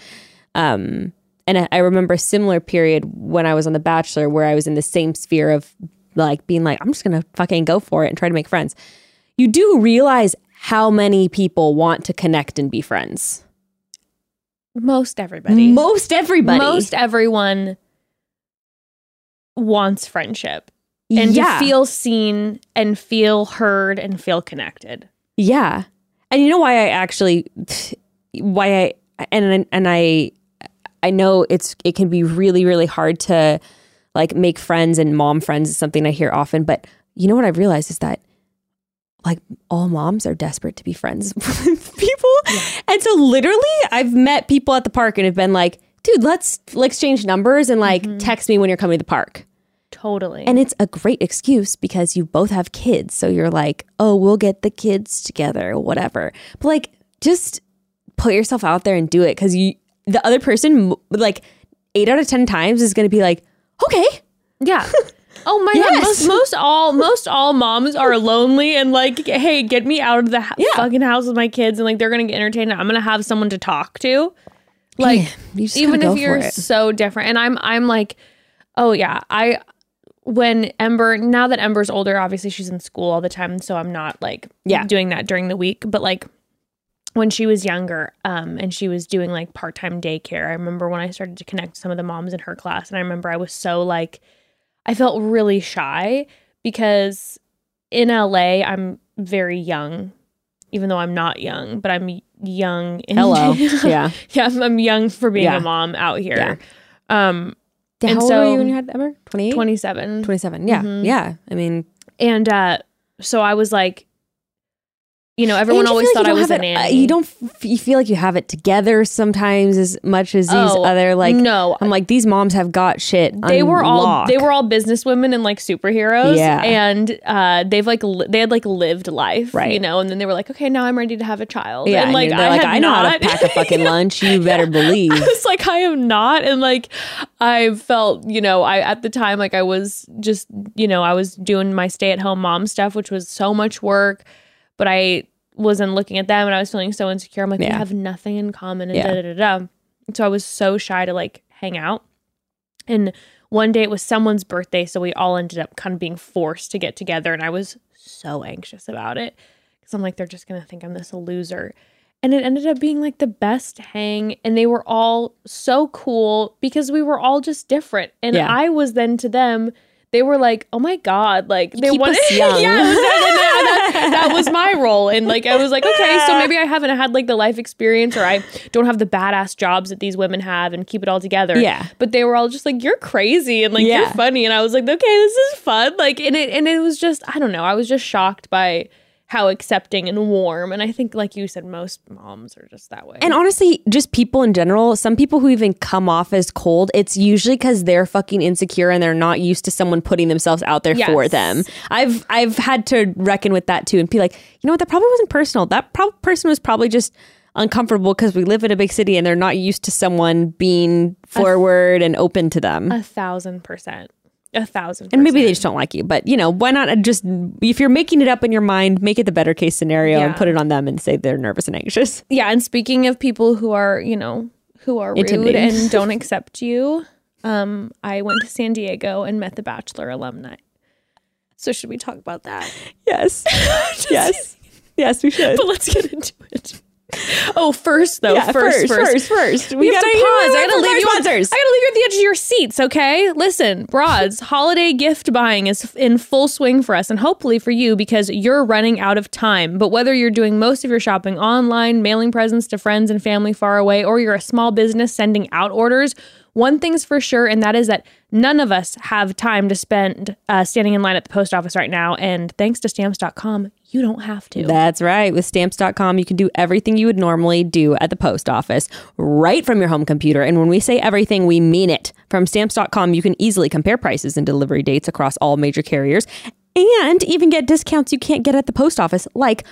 Um, and I, I remember a similar period when I was on The Bachelor, where I was in the same sphere of like being like, I'm just gonna fucking go for it and try to make friends. You do realize how many people want to connect and be friends. most everybody, Most everybody. most everyone wants friendship and yeah. to feel seen and feel heard and feel connected. Yeah. And you know why I actually why I and and I I know it's it can be really really hard to like make friends and mom friends is something I hear often, but you know what I've realized is that like all moms are desperate to be friends with people. And so literally I've met people at the park and have been like, dude, let's let's exchange numbers and like mm-hmm. text me when you're coming to the park. Totally. And it's a great excuse because you both have kids. So you're like, oh, we'll get the kids together, whatever. But like, just put yourself out there and do it because you, the other person, like eight out of 10 times is going to be like, okay. Yeah. Oh my god, Yes. most, most all most all moms are lonely and like, hey, get me out of the ho- Yeah. fucking house with my kids and like they're gonna get entertained. I'm gonna have someone to talk to. Like you just even if you're so different, and I'm I'm like, oh yeah, I when Ember, now that Ember's older, obviously she's in school all the time, so I'm not like Yeah. doing that during the week. But like when she was younger, um, and she was doing like part time daycare, I remember when I started to connect to some of the moms in her class, and I remember I was so like, I felt really shy because in LA I'm very young, even though I'm not young, but I'm young. In Hello. yeah. yeah, I'm, young for being Yeah. a mom out here. Um, How And old so- were you when you had Ember? 28? 27. 27. Yeah. Mhm. Yeah. I mean, And uh, so I was like, you know, everyone you always feel thought I was a have it- uh, you don't, f- you feel like you have it together sometimes as much as these Oh, other, like, no. I'm like, these moms have got shit. they were all they were all businesswomen and like superheroes Yeah. and uh they've like li- they had like lived life Right. you know and then they were like okay now i'm ready to have a child Yeah. and And like they're i like, I know how not. to pack a fucking lunch. You better believe. it's like I am not. And like I felt, you know, I at the time like I was just, you know, I was doing my stay at home mom stuff, which was so much work, but I wasn't looking at them and I was feeling so insecure. I'm like, we have nothing in common and Yeah. da da da da. So I was so shy to like hang out. And one day it was someone's birthday, so we all ended up kind of being forced to get together and I was so anxious about it. Cause I'm like, they're just gonna think I'm this loser. And it ended up being like the best hang. And they were all so cool because we were all just different. And Yeah. I was then to them, they were like, oh my God, like they wanted us young. yeah, that, was my role. And like I was like, okay, so maybe I haven't had like the life experience or I don't have the badass jobs that these women have and keep it all together. Yeah. But they were all just like, you're crazy and like you're funny. And I was like, okay, this is fun. Like and it and it was just, I don't know, I was just shocked by how accepting and warm. And I think, like you said, most moms are just that way. And honestly, just people in general, some people who even come off as cold, it's usually because they're fucking insecure and they're not used to someone putting themselves out there for Yes. them. I've I've had to reckon with that too and be like, you know what, that probably wasn't personal. That prob- person was probably just uncomfortable because we live in a big city and they're not used to someone being forward and open to them. a thousand percent. A thousand and maybe they just don't like you, but you know, why not just if you're making it up in your mind, make it the better case scenario and put it on them and say they're nervous and anxious. Yeah, and speaking of people who are, you know, who are rude and don't accept you, um, I went to San Diego and met the Bachelor alumni. So should we talk about that? Yes. yes. Yes, we should. But let's get into it. Oh, first though, Yeah, first, first, first, first. We, have to gotta- pause. I gotta leave you. On, I gotta leave you at the edge of your seats. Okay, listen, broads. holiday gift buying is in full swing for us, and hopefully for you because you're running out of time. But whether you're doing most of your shopping online, mailing presents to friends and family far away, or you're a small business sending out orders. One thing's for sure, and that is that none of us have time to spend uh, standing in line at the post office right now. And thanks to stamps.com, you don't have to. That's right. With stamps.com, you can do everything you would normally do at the post office right from your home computer. And when we say everything, we mean it. From stamps.com, you can easily compare prices and delivery dates across all major carriers and even get discounts you can't get at the post office, like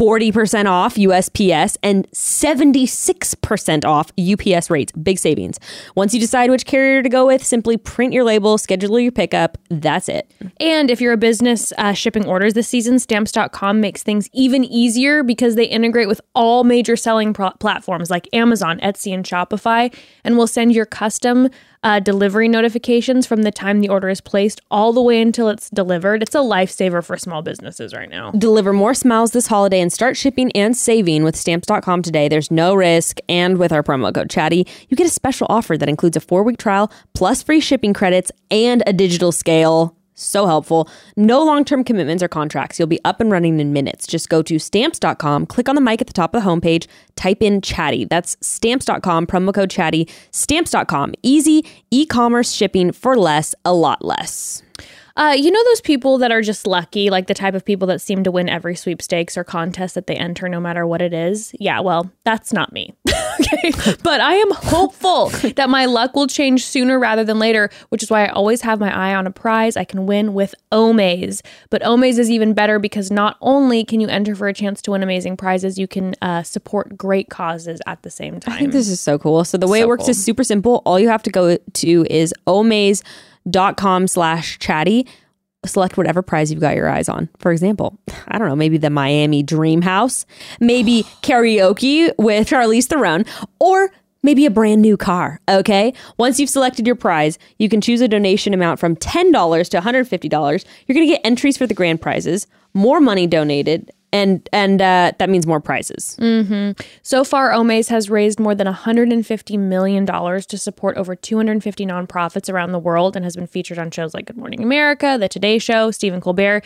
40% off USPS and 76% off UPS rates. Big savings. Once you decide which carrier to go with, simply print your label, schedule your pickup. That's it. And if you're a business uh, shipping orders this season, stamps.com makes things even easier because they integrate with all major selling pro- platforms like Amazon, Etsy, and Shopify, and will send your custom uh, delivery notifications from the time the order is placed all the way until it's delivered. It's a lifesaver for small businesses right now. Deliver more smiles this holiday and start shipping and saving with stamps.com today. There's no risk. And with our promo code chatty, you get a special offer that includes a four week trial plus free shipping credits and a digital scale. So helpful. No long term commitments or contracts. You'll be up and running in minutes. Just go to stamps.com, click on the mic at the top of the homepage, type in chatty. That's stamps.com, promo code chatty. Stamps.com. Easy e commerce shipping for less, a lot less. Uh, you know those people that are just lucky, like the type of people that seem to win every sweepstakes or contest that they enter, no matter what it is? Yeah, well, that's not me. okay. But I am hopeful that my luck will change sooner rather than later, which is why I always have my eye on a prize I can win with Omaze. But Omaze is even better because not only can you enter for a chance to win amazing prizes, you can uh, support great causes at the same time. I think this is so cool. So the way So it works cool. is super simple. All you have to go to is omaze.com slash chatty. Select whatever prize you've got your eyes on. For example, I don't know, maybe the Miami Dream House, maybe karaoke with Charlize Theron, or maybe a brand new car. Okay. Once you've selected your prize, you can choose a donation amount from $10 to $150. You're going to get entries for the grand prizes, more money donated, and and uh, that means more prizes. So far, Omaze has raised more than $150 million to support over 250 nonprofits around the world and has been featured on shows like Good Morning America, The Today Show, Stephen Colbert.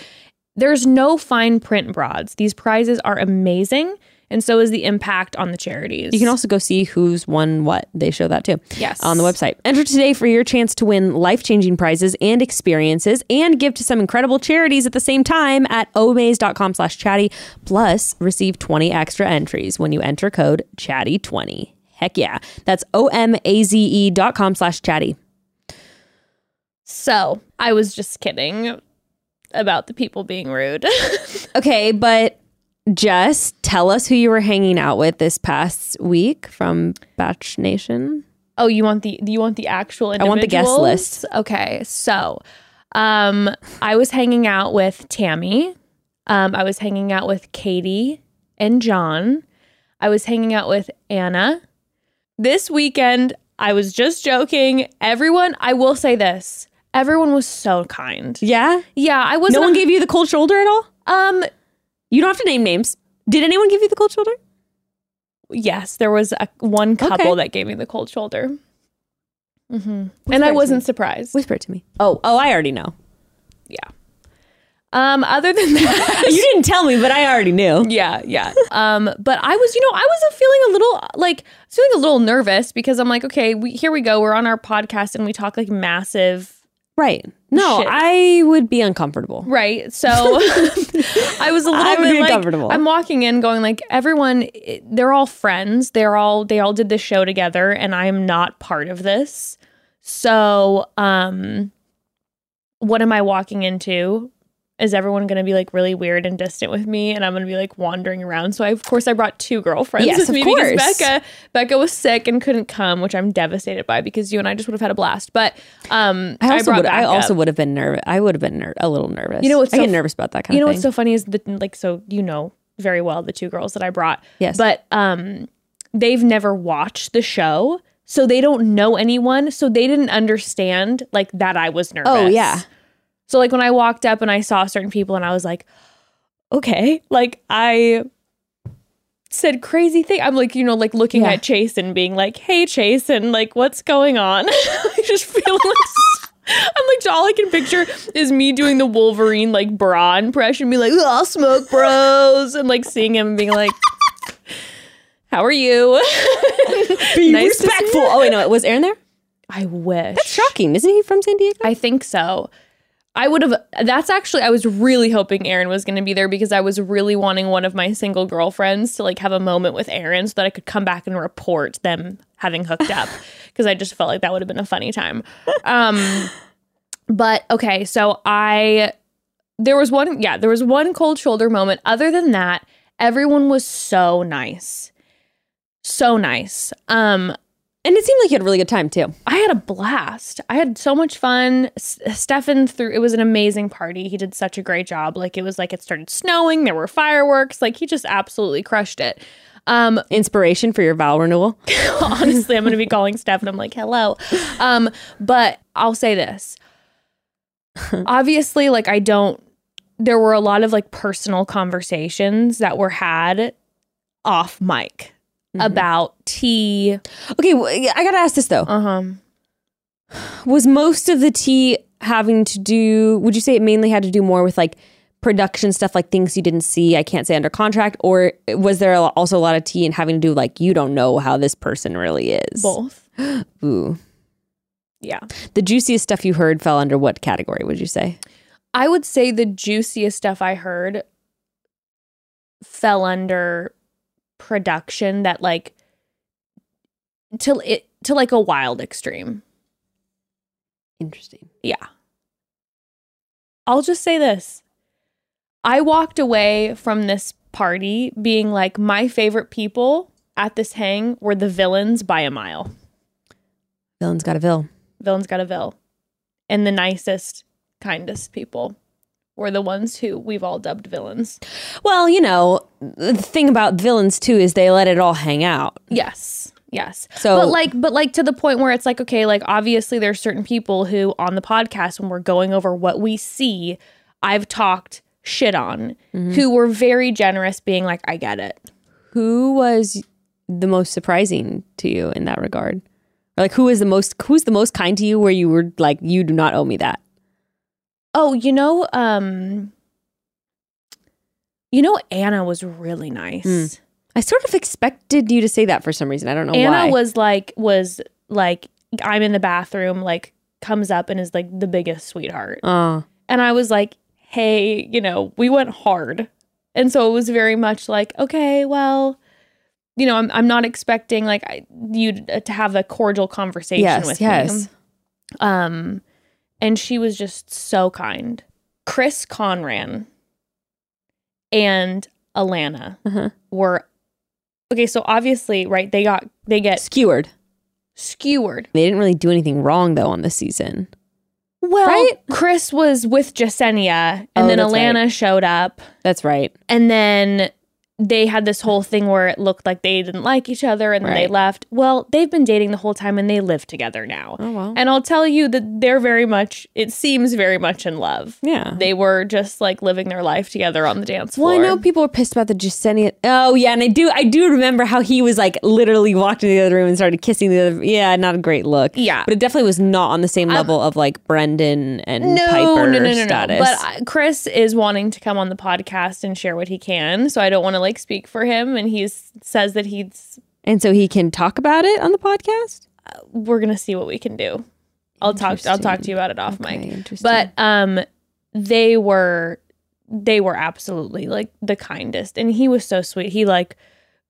There's no fine print broads. These prizes are amazing, and so is the impact on the charities. You can also go see who's won what. They show that too. Yes. On the website. Enter today for your chance to win life changing prizes and experiences and give to some incredible charities at the same time at omaze.com slash chatty. Plus, receive 20 extra entries when you enter code chatty20. Heck yeah. That's O M A Z E dot com slash chatty. So I was just kidding about the people being rude. Okay, but just tell us who you were hanging out with this past week from Batch Nation. oh, you want the you want the actual I want the guest list. Okay, so um, I was hanging out with Tammy. Um, I was hanging out with Katie and John. I was hanging out with Anna. This weekend, I was just joking. Everyone, I will say this. Everyone was so kind. Yeah? Yeah, I wasn't. No one gave you the cold shoulder at all? um, You don't have to name names. Did anyone give you the cold shoulder? yes, there was a, one couple Okay. that gave me the cold shoulder. hmm Whisper And it I to wasn't surprised. Whisper it to me. Oh, oh, I already know. Yeah. Um, other than that, you didn't tell me, but I already knew. yeah, yeah. Um, but I was, you know, I was feeling a little like I was feeling a little nervous because I'm like, okay, we here we go. We're on our podcast and we talk like massive, Right. No, Shit. I would be uncomfortable. right? So I was a little I bit like uncomfortable. I'm walking in, going like everyone, they're all friends. They're all they all did this show together, and I am not part of this. So, um, what am I walking into? Is everyone going to be like really weird and distant with me, and I'm going to be like wandering around? So, I, of course, I brought two girlfriends Yes, with of me course. because Becca, Becca was sick and couldn't come, which I'm devastated by because you and I just would have had a blast. But um, I also brought would. I also would have been nervous. I would have been ner- a little nervous. You know what's I get nervous about that kind of thing. you know what's so funny is that like so you know very well the two girls that I brought. Yes. But um they've never watched the show. So they don't know anyone. So they didn't understand like that I was nervous. Oh, yeah. So like when I walked up and I saw certain people and I was like, okay. Like I said crazy thing. I'm like, you know, like looking Yeah. at Chase and being like, hey Chase, and like what's going on? I just feel like I'm like all I can picture is me doing the Wolverine like bra impression, be like, "Oh, smoke bros," and like seeing him and being like, "How are you?" be Nice respectful. Oh wait, no, it was Aaron there. I wish. That's shocking. Isn't he from San Diego? I think so. I would have. That's actually. I was really hoping Aaron was going to be there because I was really wanting one of my single girlfriends to like have a moment with Aaron so that I could come back and report them having hooked up because I just felt like that would have been a funny time. Um, but okay, so I there was one. Yeah, there was one cold shoulder moment. Other than that, everyone was so nice, so nice. Um, and it seemed like you had a really good time too. I had a blast. I had so much fun. S- Stefan threw it was an amazing party. He did such a great job. Like it was like it started snowing, there were fireworks. Like he just absolutely crushed it. Um Inspiration for your vow renewal. honestly, I'm going to be calling Stefan. I'm like, "Hello." Um but I'll say this. Obviously, like I don't there were a lot of like personal conversations that were had off mic about tea. Okay, well, I gotta ask this though. Uh-huh. was most of the tea having to do would you say it mainly had to do more with like production stuff like things you didn't see i can't say under contract or was there also a lot of tea and having to do like you don't know how this person really is Both. ooh Yeah. the juiciest stuff you heard fell under what category would you say I would say the juiciest stuff I heard fell under production that like to it to like a wild extreme. interesting Yeah. I'll just say this. I walked away from this party being like my favorite people at this hang were the villains by a mile. villain's got a vill Villains got a vil. And the nicest, kindest people were the ones who we've all dubbed villains. well you know the thing about villains too is they let it all hang out Yes. Yes. So- but like but like to the point where it's like okay, like obviously there's certain people who on the podcast when we're going over what we see, I've talked shit on Mm-hmm. who were very generous being like I get it. Who was the most surprising to you in that regard? Or like who is the most who's the most kind to you where you were like you do not owe me that? Oh, you know um you know Anna was really nice. Mm. I sort of expected you to say that for some reason. I don't know why. Anna why. was like was like I'm in the bathroom like comes up and is like the biggest sweetheart. Oh, And I was like, hey, you know, we went hard. And so it was very much like, okay, well, you know, I'm, I'm not expecting like I, you to have a cordial conversation yes, with yes. me. Um, and she was just so kind. Chris Conran and Alana Uh-huh. were okay. So obviously, right? They got they get Skewered. skewered. They didn't really do anything wrong though on this season. Well, Right? Chris was with Jessenia, and Oh, then Alana right. showed up. That's right. And then they had this whole thing where it looked like they didn't like each other and then they left. Well, they've been dating the whole time and they live together now. Oh well. And I'll tell you that they're very much, it seems very much in love. yeah. They were just like living their life together on the dance floor. Well, I know people were pissed about the Jessenia. Oh yeah, and I do. I do remember how he was like literally walked into the other room and started kissing the other. Yeah, not a great look. Yeah. but it definitely was not on the same uh, level of like Brendan and no, Pieper no, no, no, status. no. But uh, Chris is wanting to come on the podcast and share what he can. So I don't want to like speak for him. And he says that he's, and so he can talk about it on the podcast. we're going to see what we can do. I'll talk, I'll talk to you about it off Okay, mic. interesting. but um they were they were absolutely like the kindest and he was so sweet he like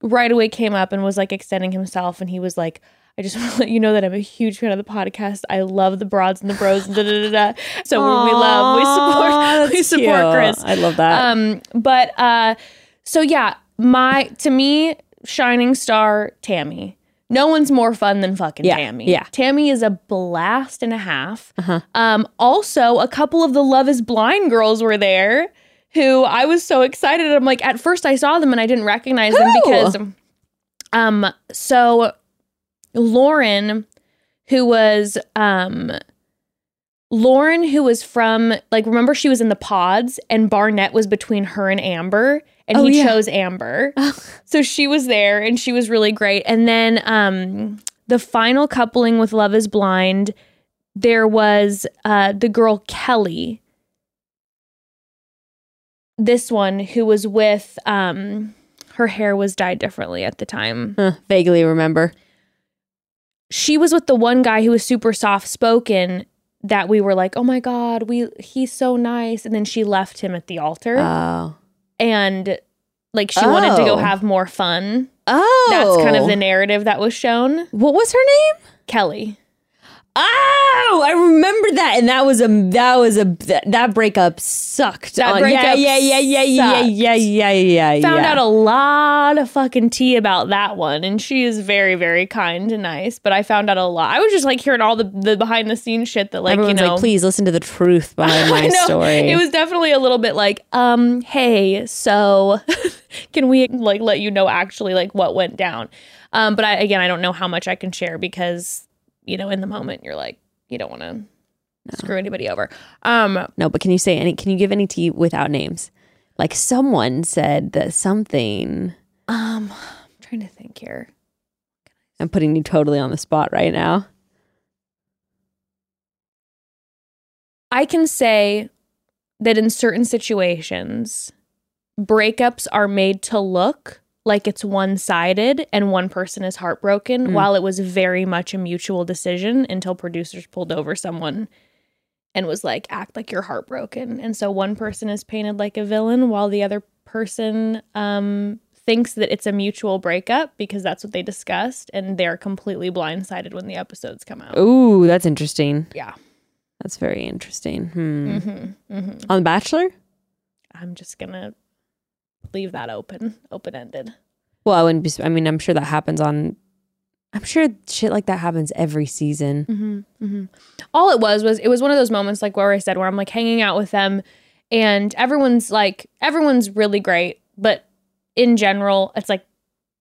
right away came up and was like extending himself and he was like I just want to let you know that I'm a huge fan of the podcast. I love the broads and the bros and da da da da. So we love, we support, we support cute. Chris. I love that. Um, but uh, so yeah, my to me, shining star Tammy. No one's more fun than fucking Yeah, Tammy. yeah. Tammy is a blast and a half. Uh-huh. Um, also, a couple of the Love Is Blind girls were there, who I was so excited. I'm like, at first I saw them and I didn't recognize them because, um, so Lauren, who was um Lauren, who was from like remember she was in the pods and Barnett was between her and Amber and Oh, he yeah. chose Amber. so she was there and she was really great. And then um the final coupling with Love is Blind, there was uh the girl Kelly. This one who was with um her hair was dyed differently at the time Huh, vaguely remember. she was with the one guy who was super soft spoken that we were like, "Oh my god, we he's so nice." And then she left him at the altar Oh. And like she wanted to go Oh. have more fun. Oh. That's kind of oh. the narrative that was shown. What was her name? Kelly. Oh, I remember that, and that was a that was a that, that breakup sucked. That breakup yeah, yeah, yeah, yeah, yeah, sucked. yeah, yeah, yeah. Found yeah. out a lot of fucking tea about that one and she is very very kind and nice, but I found out a lot. I was just like hearing all the the behind the scenes shit that like, Everyone's you know, like, please listen to the truth behind my know. story. It was definitely a little bit like, um, hey, so can we like let you know actually like what went down? Um, but I again I don't know how much I can share because, you know, in the moment you're like, you don't want to screw anybody over. Um, no, but can you say any? Can you give any tea without names? Like someone said that something. um I'm trying to think here. I'm putting you totally on the spot right now. I can say that in certain situations, breakups are made to look like it's one sided and one person is heartbroken, Mm. while it was very much a mutual decision until producers pulled over someone and was like, act like you're heartbroken. And so one person is painted like a villain while the other person um, thinks that it's a mutual breakup because that's what they discussed. And they're completely blindsided when the episodes come out. Ooh, that's interesting. Yeah. That's very interesting. Hmm. hmm hmm On The Bachelor? I'm just gonna leave that open, open ended. Well, I wouldn't be. I mean, I'm sure that happens on. I'm sure shit like that happens every season. Mm-hmm, mm-hmm. All it was was it was one of those moments like where I said where I'm like hanging out with them, and everyone's like everyone's really great, but in general, it's like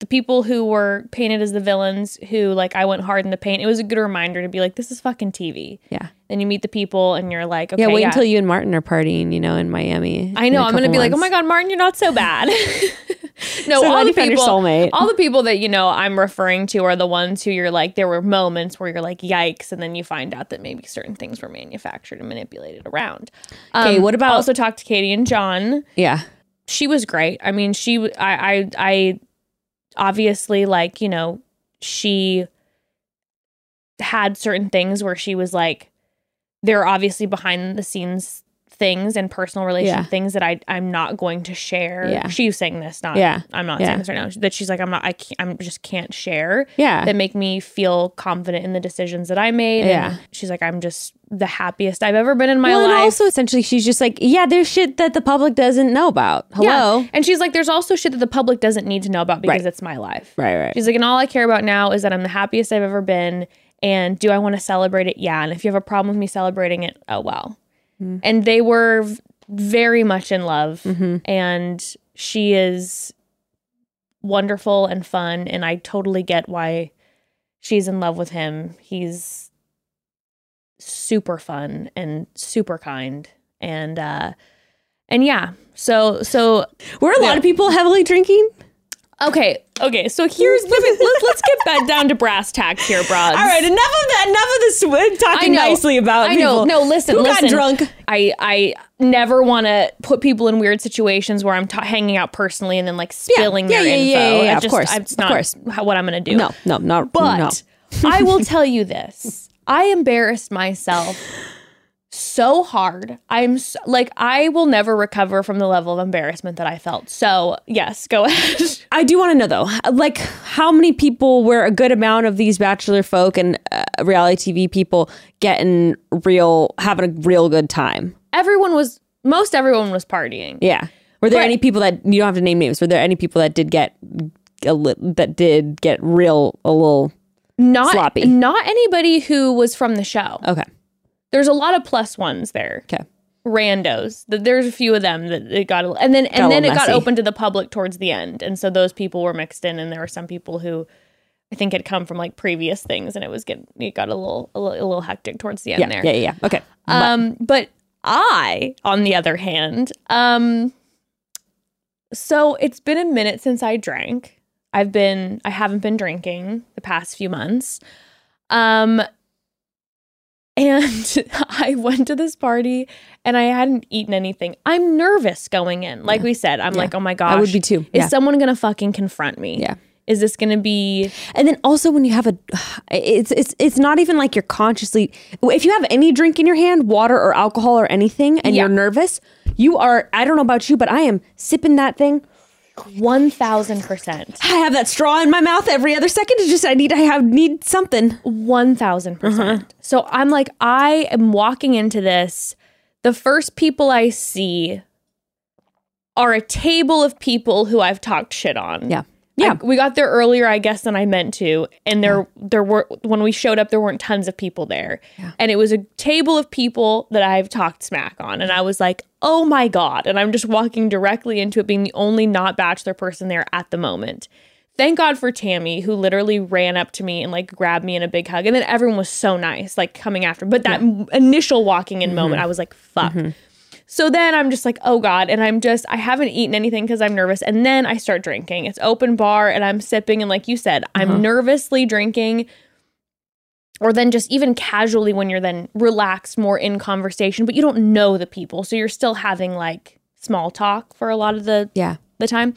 the people who were painted as the villains who like I went hard in the paint. It was a good reminder to be like, this is fucking TV. Yeah. Then you meet the people and you're like, okay, Yeah, wait yeah. until you and Martin are partying, you know, in Miami. I know. I'm gonna be like, oh my god, Martin, you're not so bad. no, So all the you found your people, soulmate. all the people that you know I'm referring to are the ones who you're like. There were moments where you're like, yikes, and then you find out that maybe certain things were manufactured and manipulated around. Okay, Um, what about- also talked to Katie and John? Yeah. she was great. I mean, she, I, I, I obviously like, you know, she had certain things where she was like, there are obviously behind the scenes things and personal relation Yeah. things that I, I'm not going to share. Yeah. She's saying this, not, Yeah. I'm not Yeah. saying this right now. That she's like, I'm not, I can't, I'm just can't share Yeah. that make me feel confident in the decisions that I made. And Yeah. she's like, I'm just the happiest I've ever been in my well, life. and also essentially, she's just like, yeah, there's shit that the public doesn't know about. Hello. Yeah. And she's like, there's also shit that the public doesn't need to know about because Right. it's my life. Right, right. She's like, and all I care about now is that I'm the happiest I've ever been. And do I want to celebrate it? Yeah. And if you have a problem with me celebrating it, oh well. Mm-hmm. And they were very much in love. And she is wonderful and fun. And I totally get why she's in love with him. He's super fun and super kind. And, uh, and yeah, so, so Were a lot Yeah. of people heavily drinking? Okay, okay. So here's let me, let's let's get back down to brass tacks here, broads. All right, enough of that. Enough of this talking know. nicely about I know. people. No, listen, Who listen. got drunk? I I never want to put people in weird situations where I'm ta hanging out personally and then like spilling Yeah, their yeah, info. yeah, yeah, yeah, I of just, course, It's of not course. how, what I'm going to do. No, no, not. But no. I will tell you this. I embarrassed myself so hard. I'm so, like I will never recover from the level of embarrassment that I felt. So, yes, go ahead. I do want to know though, like how many people were a good amount of these bachelor folk and uh, reality TV people getting real, having a real good time. Everyone was most everyone was partying. Yeah. Were there But- any people that you don't have to name names? Were there any people that did get a li- that did get real a little? not Sloppy. not anybody who was from the show. Okay. There's a lot of plus ones there. Okay. Randos. There's a few of them that it got, a- and then and then it little got open to the public towards the end, and so those people were mixed in, and there were some people who I think had come from like previous things, and it was getting it got a little a little, a little hectic towards the end Yeah. there. Yeah. Yeah. yeah. Okay. Um, but I, on the other hand, um, so it's been a minute since I drank. I've been, I haven't been drinking the past few months. Um, and I went to this party and I hadn't eaten anything. I'm nervous going in. Like we said, I'm like, oh my gosh. I would be too. Is Yeah. someone going to fucking confront me? Yeah. Is this going to be And then also when you have a, it's it's it's not even like you're consciously. If you have any drink in your hand, water or alcohol or anything, and Yeah. you're nervous, you are. I don't know about you, but I am sipping that thing. 1000%? I have that straw in my mouth every other second. It's just I need I have need something. One thousand percent. Uh-huh. So I'm like, I am walking into this. The first people I see are a table of people who I've talked shit on. Yeah. Yeah. I- we got there earlier, I guess, than I meant to, and there there were when we showed up, there weren't tons of people there, and it was a table of people that I've talked smack on, and I was like, oh my god, and I'm just walking directly into it, being the only not bachelor person there at the moment. Thank God for Tammy, who literally ran up to me and like grabbed me in a big hug, and then everyone was so nice, like coming after. But that m- initial walking in mm-hmm. moment, I was like, fuck. Mm-hmm. So then I'm just like, oh God. And I'm just, I haven't eaten anything because I'm nervous. And then I start drinking. It's open bar and I'm sipping. And like you said, I'm nervously drinking. Or then just even casually when you're then relaxed more in conversation, but you don't know the people. So you're still having like small talk for a lot of the Yeah. the time.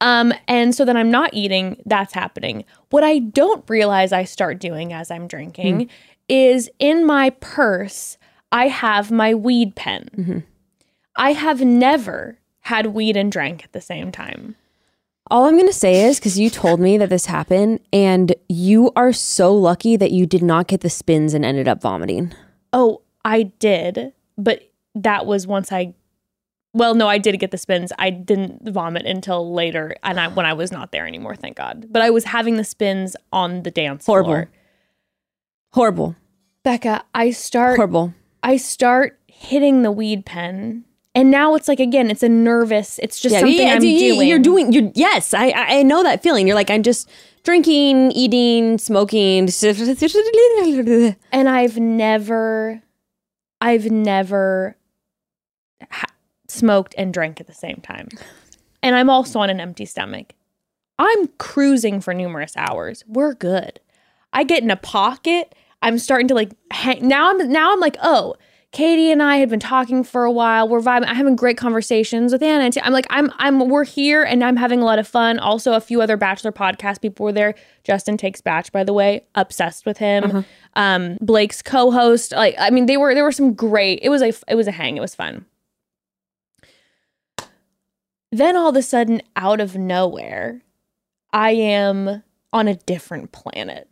Um, and so then I'm not eating, that's happening. What I don't realize I start doing as I'm drinking is in my purse, I have my weed pen. Mm-hmm. I have never had weed and drank at the same time. All I'm going to say is because you told me that this happened, and you are so lucky that you did not get the spins and ended up vomiting. Oh, I did, but that was once I. Well, no, I did get the spins. I didn't vomit until later, and I when I was not there anymore, thank God. But I was having the spins on the dance Horrible. floor. Horrible. Becca, I start Horrible. I start hitting the weed pen And now it's like again, it's a nervous. It's just something I'm you- doing. You're doing. You're yes. I I I know that feeling. You're like I'm just drinking, eating, smoking. and I've never, I've never ha- smoked and drank at the same time. And I'm also on an empty stomach. I'm cruising for numerous hours. We're good. I get in a pocket. I'm starting to like hang. Now I'm now I'm like, oh, Katie and I had been talking for a while. We're vibing. I'm having great conversations with Anna. And T- I'm like, I'm I'm we're here and I'm having a lot of fun. Also, a few other Bachelor podcast people were there. Justin takes Batch, by the way, obsessed with him. Um, Blake's co-host. Like, I mean, they were there were some great. It was a it was a hang. It was fun. Then all of a sudden, out of nowhere, I am on a different planet.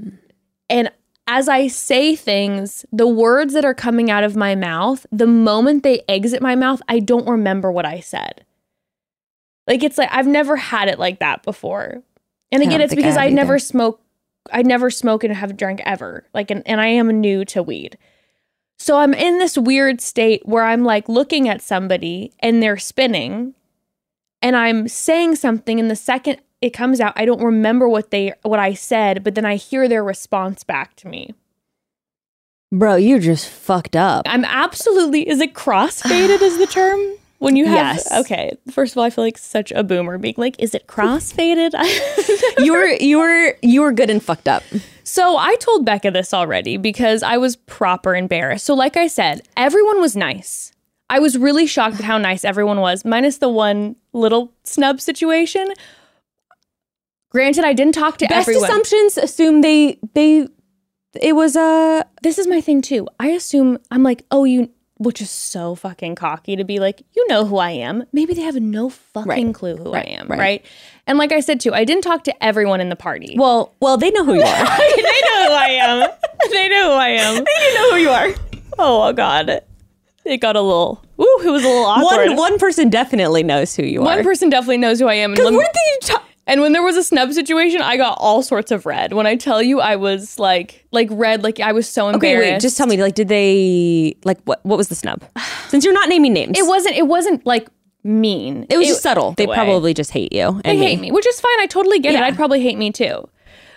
And as I say things, the words that are coming out of my mouth, the moment they exit my mouth, I don't remember what I said. Like it's like I've never had it like that before. And again, it's think I because I never smoke I never smoke and have drank ever. Like and, and I am new to weed. So I'm in this weird state where I'm like looking at somebody and they're spinning and I'm saying something and the second it comes out I don't remember what they what I said, but then I hear their response back to me. Bro, you're just fucked up. I'm absolutely is it crossfaded is the term? When you have Yes. okay, first of all, I feel like such a boomer being like, is it crossfaded? you were you were you were good and fucked up. So I told Becca this already because I was proper embarrassed. So, like I said, everyone was nice. I was really shocked at how nice everyone was, minus the one little snub situation. Granted, I didn't talk to everyone. Best everyone. assumptions assume they they it was a this is my thing too. I assume I'm like, oh, you, which is so fucking cocky to be like, you know who I am. Maybe they have no fucking Right. clue who Right, I am, right. right. And like I said too, I didn't talk to everyone in the party. well well they know who you are. they know who I am. They know who I am. They know who you are. Oh god. It got a little. Ooh, it was a little awkward. one one person definitely knows who you are. One are. person definitely knows who I am. And, Because lem- weren't they ta- and when there was a snub situation, I got all sorts of red. When I tell you, I was like, like red, like I was so embarrassed. Okay, wait, just tell me like did they like what what was the snub? Since you're not naming names. It wasn't. It wasn't like mean. it was just subtle. They way. probably just hate you. They hate me, which is fine. I totally get it. I'd probably hate me too.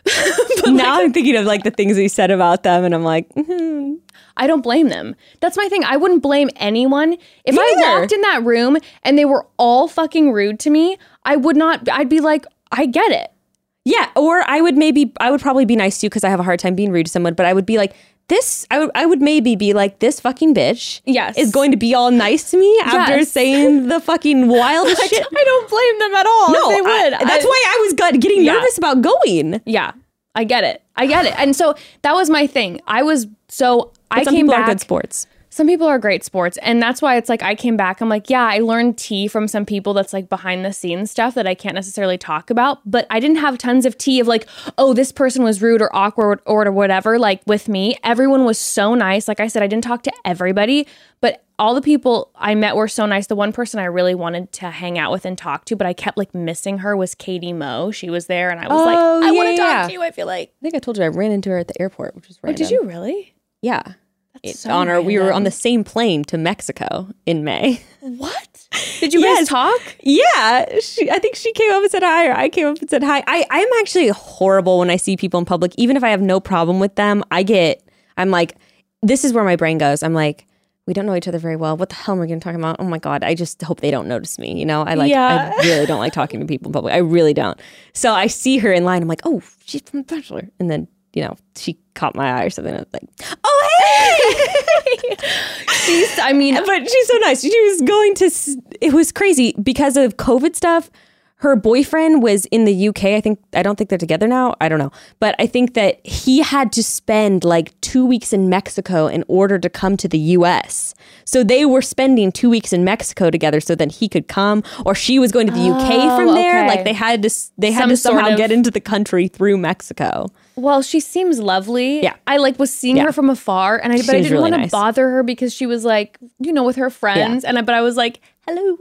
now I'm thinking of like the things he said about them and I'm like, mhm. I don't blame them. That's my thing. I wouldn't blame anyone. If Me I neither. walked in that room and they were all fucking rude to me, I would not, I'd be like, I get it. Yeah, or I would maybe I would probably be nice to you because I have a hard time being rude to someone, but I would be like this. I would I would maybe be like this fucking bitch. Yes. is going to be all nice to me after Yes. saying the fucking wildest I, shit. I don't blame them at all. No, they would. I- that's I- why I was got- getting Yeah. nervous about going. Yeah, I get it. I get it. And so that was my thing. I was, so I Some came people back. are good sports. Some people are great sports. And that's why it's like I came back. I'm like, yeah, I learned tea from some people that's like behind the scenes stuff that I can't necessarily talk about. But I didn't have tons of tea of like, oh, this person was rude or awkward or whatever, like with me. Everyone was so nice. Like I said, I didn't talk to everybody, but all the people I met were so nice. The one person I really wanted to hang out with and talk to, but I kept like missing her was Katie Moe. She was there and I was like, Oh, I yeah, want to talk yeah. to you. I feel like. I think I told you I ran into her at the airport, which was right. Oh, did you really? Yeah. That's so on our, we were on the same plane to Mexico in May. What? Did you Yes. guys talk? Yeah, she, I think she came up and said hi, or I came up and said hi. I, I'm actually horrible when I see people in public. Even if I have no problem with them, I get, I'm like, this is where my brain goes. I'm like, we don't know each other very well. What the hell am I going to talk about? Oh my God, I just hope they don't notice me. You know, I like, Yeah. I really don't like talking to people in public. I really don't. So I see her in line. I'm like, oh, she's from The Bachelor. And then, you know, she caught my eye or something. I was like, oh, hey. She's, I mean, but she's so nice. She was going to. It was crazy because of COVID stuff. Her boyfriend was in the UK. I think I don't think they're together now. I don't know, but I think that he had to spend like two weeks in Mexico in order to come to the US. So they were spending two weeks in Mexico together, so that he could come, or she was going to the UK from Oh, there. okay. Like they had to. They had Some to sort somehow of- get into the country through Mexico. Well, she seems lovely. Yeah. I like was seeing Yeah. her from afar, and I but I didn't really want to nice. bother her because she was like, you know, with her friends, Yeah. and I, but I was like, hello,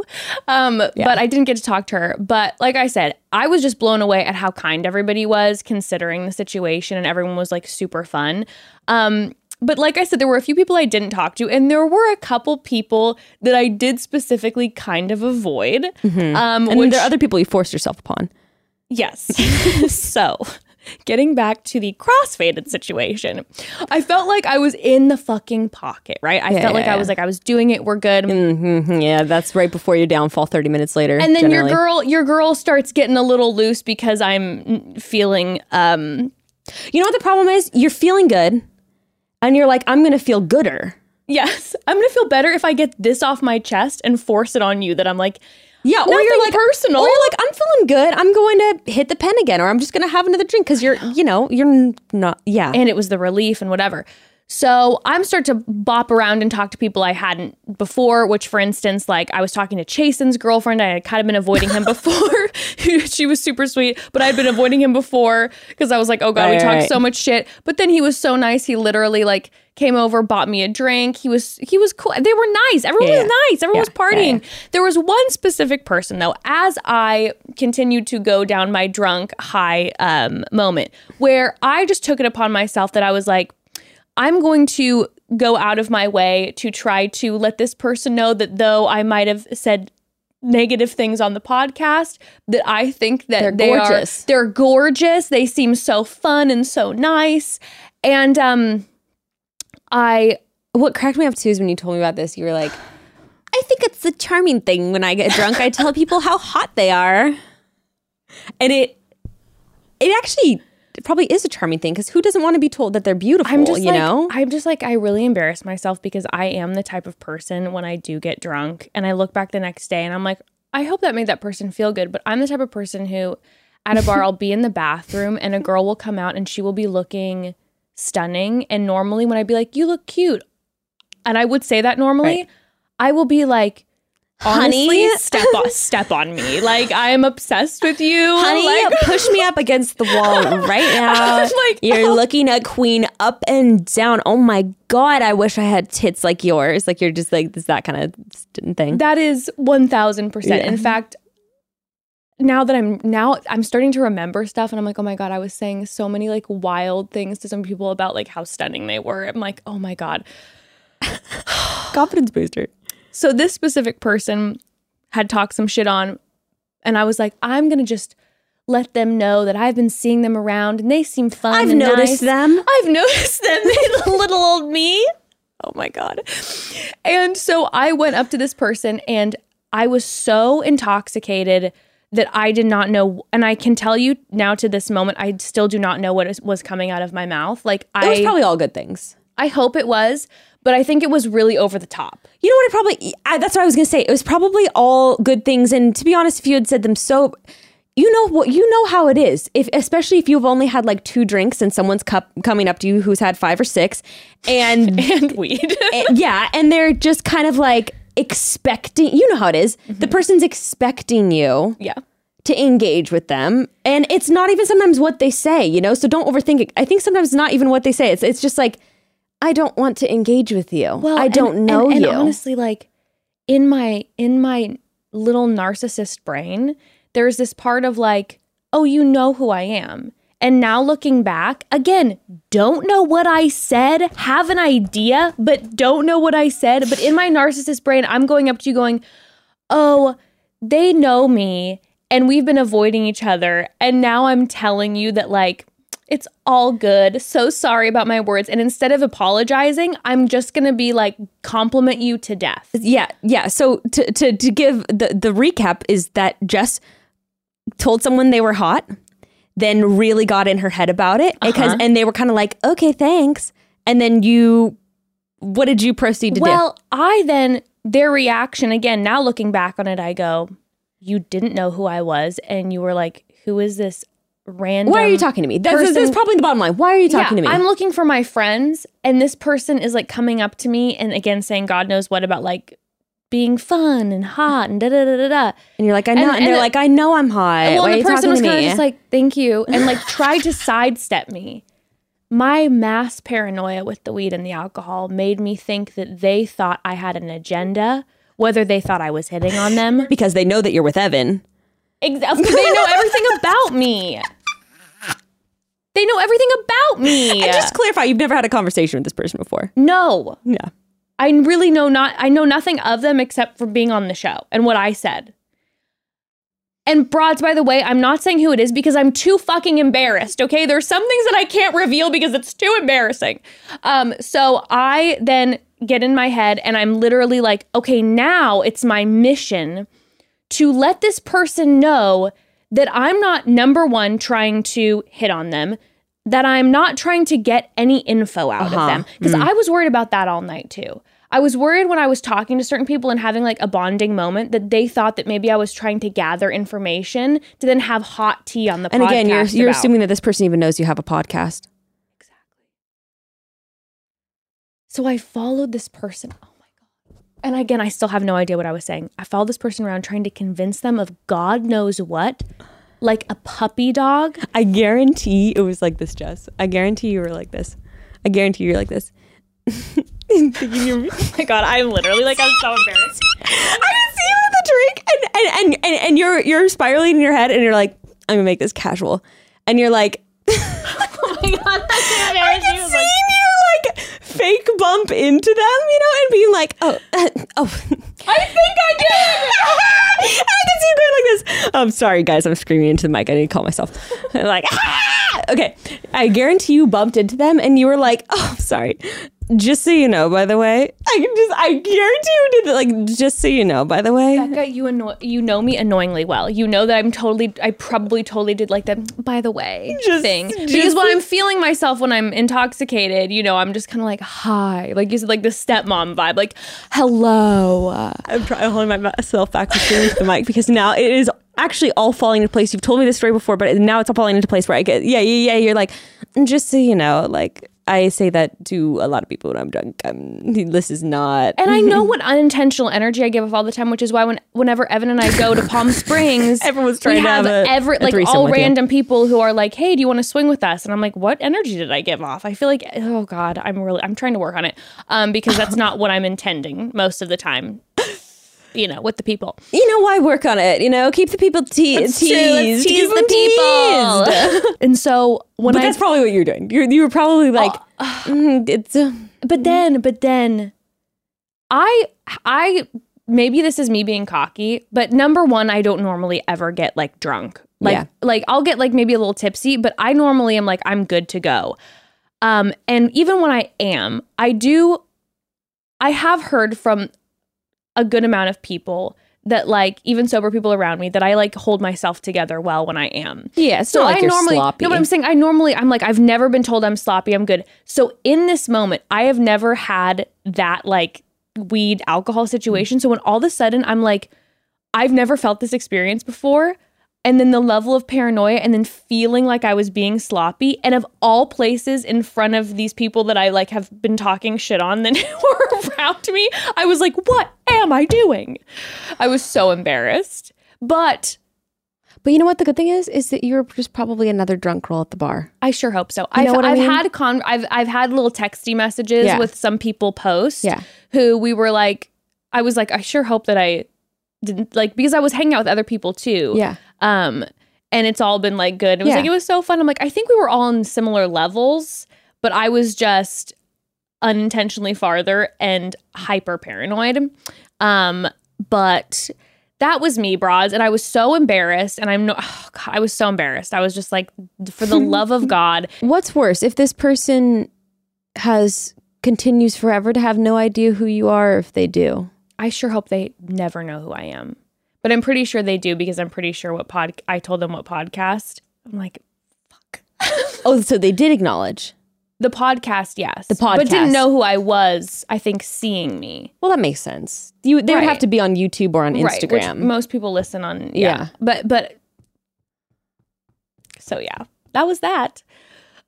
um, but I didn't get to talk to her. But like I said, I was just blown away at how kind everybody was, considering the situation, and everyone was like super fun. Um, but like I said, there were a few people I didn't talk to, and there were a couple people that I did specifically kind of avoid. Hmm. Um, And which, there are other people you forced yourself upon. Yes. so, getting back to the crossfaded situation, I felt like I was in the fucking pocket, right? I Yeah, felt like yeah, I was like I was doing it. We're good. hmm Yeah, that's right before your downfall. Thirty minutes later, and then generally. your girl, your girl starts getting a little loose because I'm feeling um You know what the problem is? You're feeling good, and you're like, I'm gonna feel gooder. yes, I'm gonna feel better if I get this off my chest and force it on you. That I'm like, Yeah, or Nothing you're like personal. Or you're like, I'm feeling good. I'm going to hit the pen again, or I'm just gonna have another drink because you're, you know, you're not. Yeah, and it was the relief and whatever. So I'm starting to bop around and talk to people I hadn't before, which for instance, like I was talking to Chasen's girlfriend. I had kind of been avoiding him before. she was super sweet, but I'd been avoiding him before because I was like, oh God, we talked right. so much shit. But then he was so nice. He literally like came over, bought me a drink. He was he was cool. They were nice. Everyone Yeah, was nice. Everyone was yeah, yeah, partying. There was one specific person though, as I continued to go down my drunk high um, moment, where I just took it upon myself that I was like, I'm going to go out of my way to try to let this person know that though I might have said negative things on the podcast that I think that They're they are- gorgeous. they're gorgeous. They seem so fun and so nice. And um I what cracked me up too is when you told me about this. You were like, I think it's the charming thing when I get drunk. I tell people how hot they are, and it it actually it probably is a charming thing because who doesn't want to be told that they're beautiful? I'm just you like, know, I'm just like I really embarrass myself because I am the type of person when I do get drunk and I look back the next day and I'm like, I hope that made that person feel good. But I'm the type of person who at a bar I'll be in the bathroom and a girl will come out and she will be looking stunning. And normally when I'd be like, You look cute, and I would say that normally, Right. I will be like Honestly, Honey? step on step on me. Like I am obsessed with you. honey, like, push me up against the wall right now. Like, you're oh. looking at queen up and down. Oh my god, I wish I had tits like yours. Like you're just like this that kind of thing. That is 1000%. Yeah. In fact, now that I'm now I'm starting to remember stuff and I'm like, "Oh my god, I was saying so many like wild things to some people about like how stunning they were." I'm like, "Oh my god." Confidence booster. So this specific person had talked some shit on and I was like, "I'm going to just let them know that I've been seeing them around and they seem fun I've noticed nice. them. I've noticed them, little old me. Oh my God. And so I went up to this person and I was so intoxicated that I did not know. And I can tell you now to this moment, I still do not know what was coming out of my mouth. Like, It was probably all good things. I hope it was, but I think it was really over the top. You know what? It probably. I, that's what I was gonna say. It was probably all good things. And to be honest, if you had said them so, you know what? You know how it is. If especially if you've only had like two drinks and someone's cup coming up to you who's had five or six, and, And weed. and- eh, yeah, and they're just kind of like expecting. You know how it is. Mm-hmm. The person's expecting you yeah. to engage with them, and it's not even sometimes what they say. You know, so don't overthink it. I think sometimes it's not even what they say. It's it's just like. I don't want to engage with you. Well, I don't and- know and, you. honestly, like in my in my little narcissist brain, there's this part of like, oh, you know who I am. And now looking back, again, don't know what I said, have an idea, but don't know what I said. But in my narcissist brain, I'm going up to you going, oh, they know me and we've been avoiding each other. And now I'm telling you that, like, it's all good. So sorry about my words. And instead of apologizing, I'm just going to be like, compliment you to death. Yeah, yeah. So to to to give the the recap is that Jess told someone they were hot, then really got in her head about it because Uh-huh. and they were kind of like, "Okay, thanks." And then you what did you proceed to do? Well, I then, their reaction, again, now looking back on it, I go, you didn't know who I was. And you were like, who is this random? Why are you talking to me? That's, that's person- probably the bottom line. Why are you talking yeah, to me? I'm looking for my friends, and this person is like coming up to me and again saying God knows what about like being fun and hot and da da da da da. and you're like, "I know." and- And, and they're the- like, "I know I'm hot." well, Why are and you the person was kind of just like, "Thank you," and like tried to sidestep me. My mass paranoia with the weed and the alcohol made me think that they thought I had an agenda, whether they thought I was hitting on them. because they know that you're with Evan. Exactly. They know everything about me. Everything about me. And just clarify, you've never had a conversation with this person before. no. Yeah. I really know not I know nothing of them except for being on the show and what I said. And broads, by the way, I'm not saying who it is because I'm too fucking embarrassed. Okay, there's some things that I can't reveal because it's too embarrassing. Um, so I then get in my head and I'm literally like, okay, now it's my mission to let this person know that I'm not number one trying to hit on them, that I'm not trying to get any info out of uh-huh. them. Because mm. I was worried about that all night too. I was worried when I was talking to certain people and having like a bonding moment that they thought that maybe I was trying to gather information to then have hot tea on the And again, you're you're about. assuming that this person even knows you have a podcast. Exactly. So I followed this person. Oh my God. And again, I still have no idea what I was saying. I followed this person around trying to convince them of God knows what, like a puppy dog. I guarantee it was like this, Jess. I guarantee you were like this. I guarantee you're like this. Oh my God, I'm literally like, I'm so embarrassed. I see you with the drink, and and, and and and you're you're spiraling in your head, and you're like, I'm gonna make this casual, and you're like, Oh my God, that's embarrassing. I can see you like fake bump into them, you know, and being like, oh, uh, oh. I think I did. I can see you going like this. I'm sorry, guys. I'm screaming into the mic. I need to call myself. like, ah! okay. I guarantee you bumped into them, and you were like, "Oh, sorry." Just so you know, by the way, I can just, I guarantee you did. Like, just so you know, by the way, Becca, you annoy you know me annoyingly well. You know that I'm totally I probably totally did like that by the way Just- thing. just- because when I'm feeling myself when I'm intoxicated, you know, I'm just kind of like hi. Like you said like the stepmom vibe. Like hello. I'm trying holding myself back screaming the mic because now it is actually all falling into place. You've told me this story before, but now it's all falling into place where I get, yeah, yeah, yeah. You're like, just so you know, like, I say that to a lot of people when I'm drunk. I'm, this is not. And I know what unintentional energy I give off all the time, which is why when whenever Evan and I go to Palm Springs, Everyone's trying we to have a- every a like all with you. random people who are like, "Hey, do you want to swing with us?" And I'm like, "What energy did I give off?" I feel like, oh god, I'm really I'm trying to work on it, um, because that's not what I'm intending most of the time. You know, with the people. you know why work on it? You know, keep the people te- teased. Let's Keep tease them the people. teased. and so when But I that's probably what you're doing. You're you were probably like, "Mm, it's. Uh, but then but then i i maybe this is me being cocky but number one i don't normally ever get like drunk like Yeah. like i'll get like maybe a little tipsy but i normally am like i'm good to go um and even when i am i do i have heard from a good amount of people that like even sober people around me that i like hold myself together well when i am yeah, it's so not like I you're normally sloppy. no, but I'm saying I normally I'm like I've never been told I'm sloppy. I'm good. So in this moment, I have never had that like weed alcohol situation. So when all of a sudden I'm like, I've never felt this experience before. And then the level of paranoia, and then feeling like I was being sloppy, and of all places in front of these people that I like have been talking shit on that were around me, I was like, "What am I doing?" I was so embarrassed, but but you know what the good thing is is that you're just probably another drunk girl at the bar. I sure hope so. You I've, know what I I've mean? had con I've I've had little texty messages Yeah. with some people post Yeah. who we were like I was like I sure hope that I didn't like because I was hanging out with other people too. Yeah. Um and it's all been like good. It was Yeah. like it was so fun. I'm like I think we were all on similar levels, but I was just unintentionally farther and hyper paranoid. Um but that was me, bras, and I was so embarrassed. And I'm no, oh God, I was so embarrassed. I was just like, for the love of God, What's worse, if this person has continues forever to have no idea who you are, or if they do? I sure hope they never know who I am. But I'm pretty sure they do because I'm pretty sure what pod I told them what podcast. I'm like fuck. Oh, so they did acknowledge. the podcast, yes. The podcast. But didn't know who I was, I think seeing me. Well, that makes sense. You they would have to be on YouTube or on Right, Instagram. most people listen on yeah. Yeah. But but so yeah. That was that.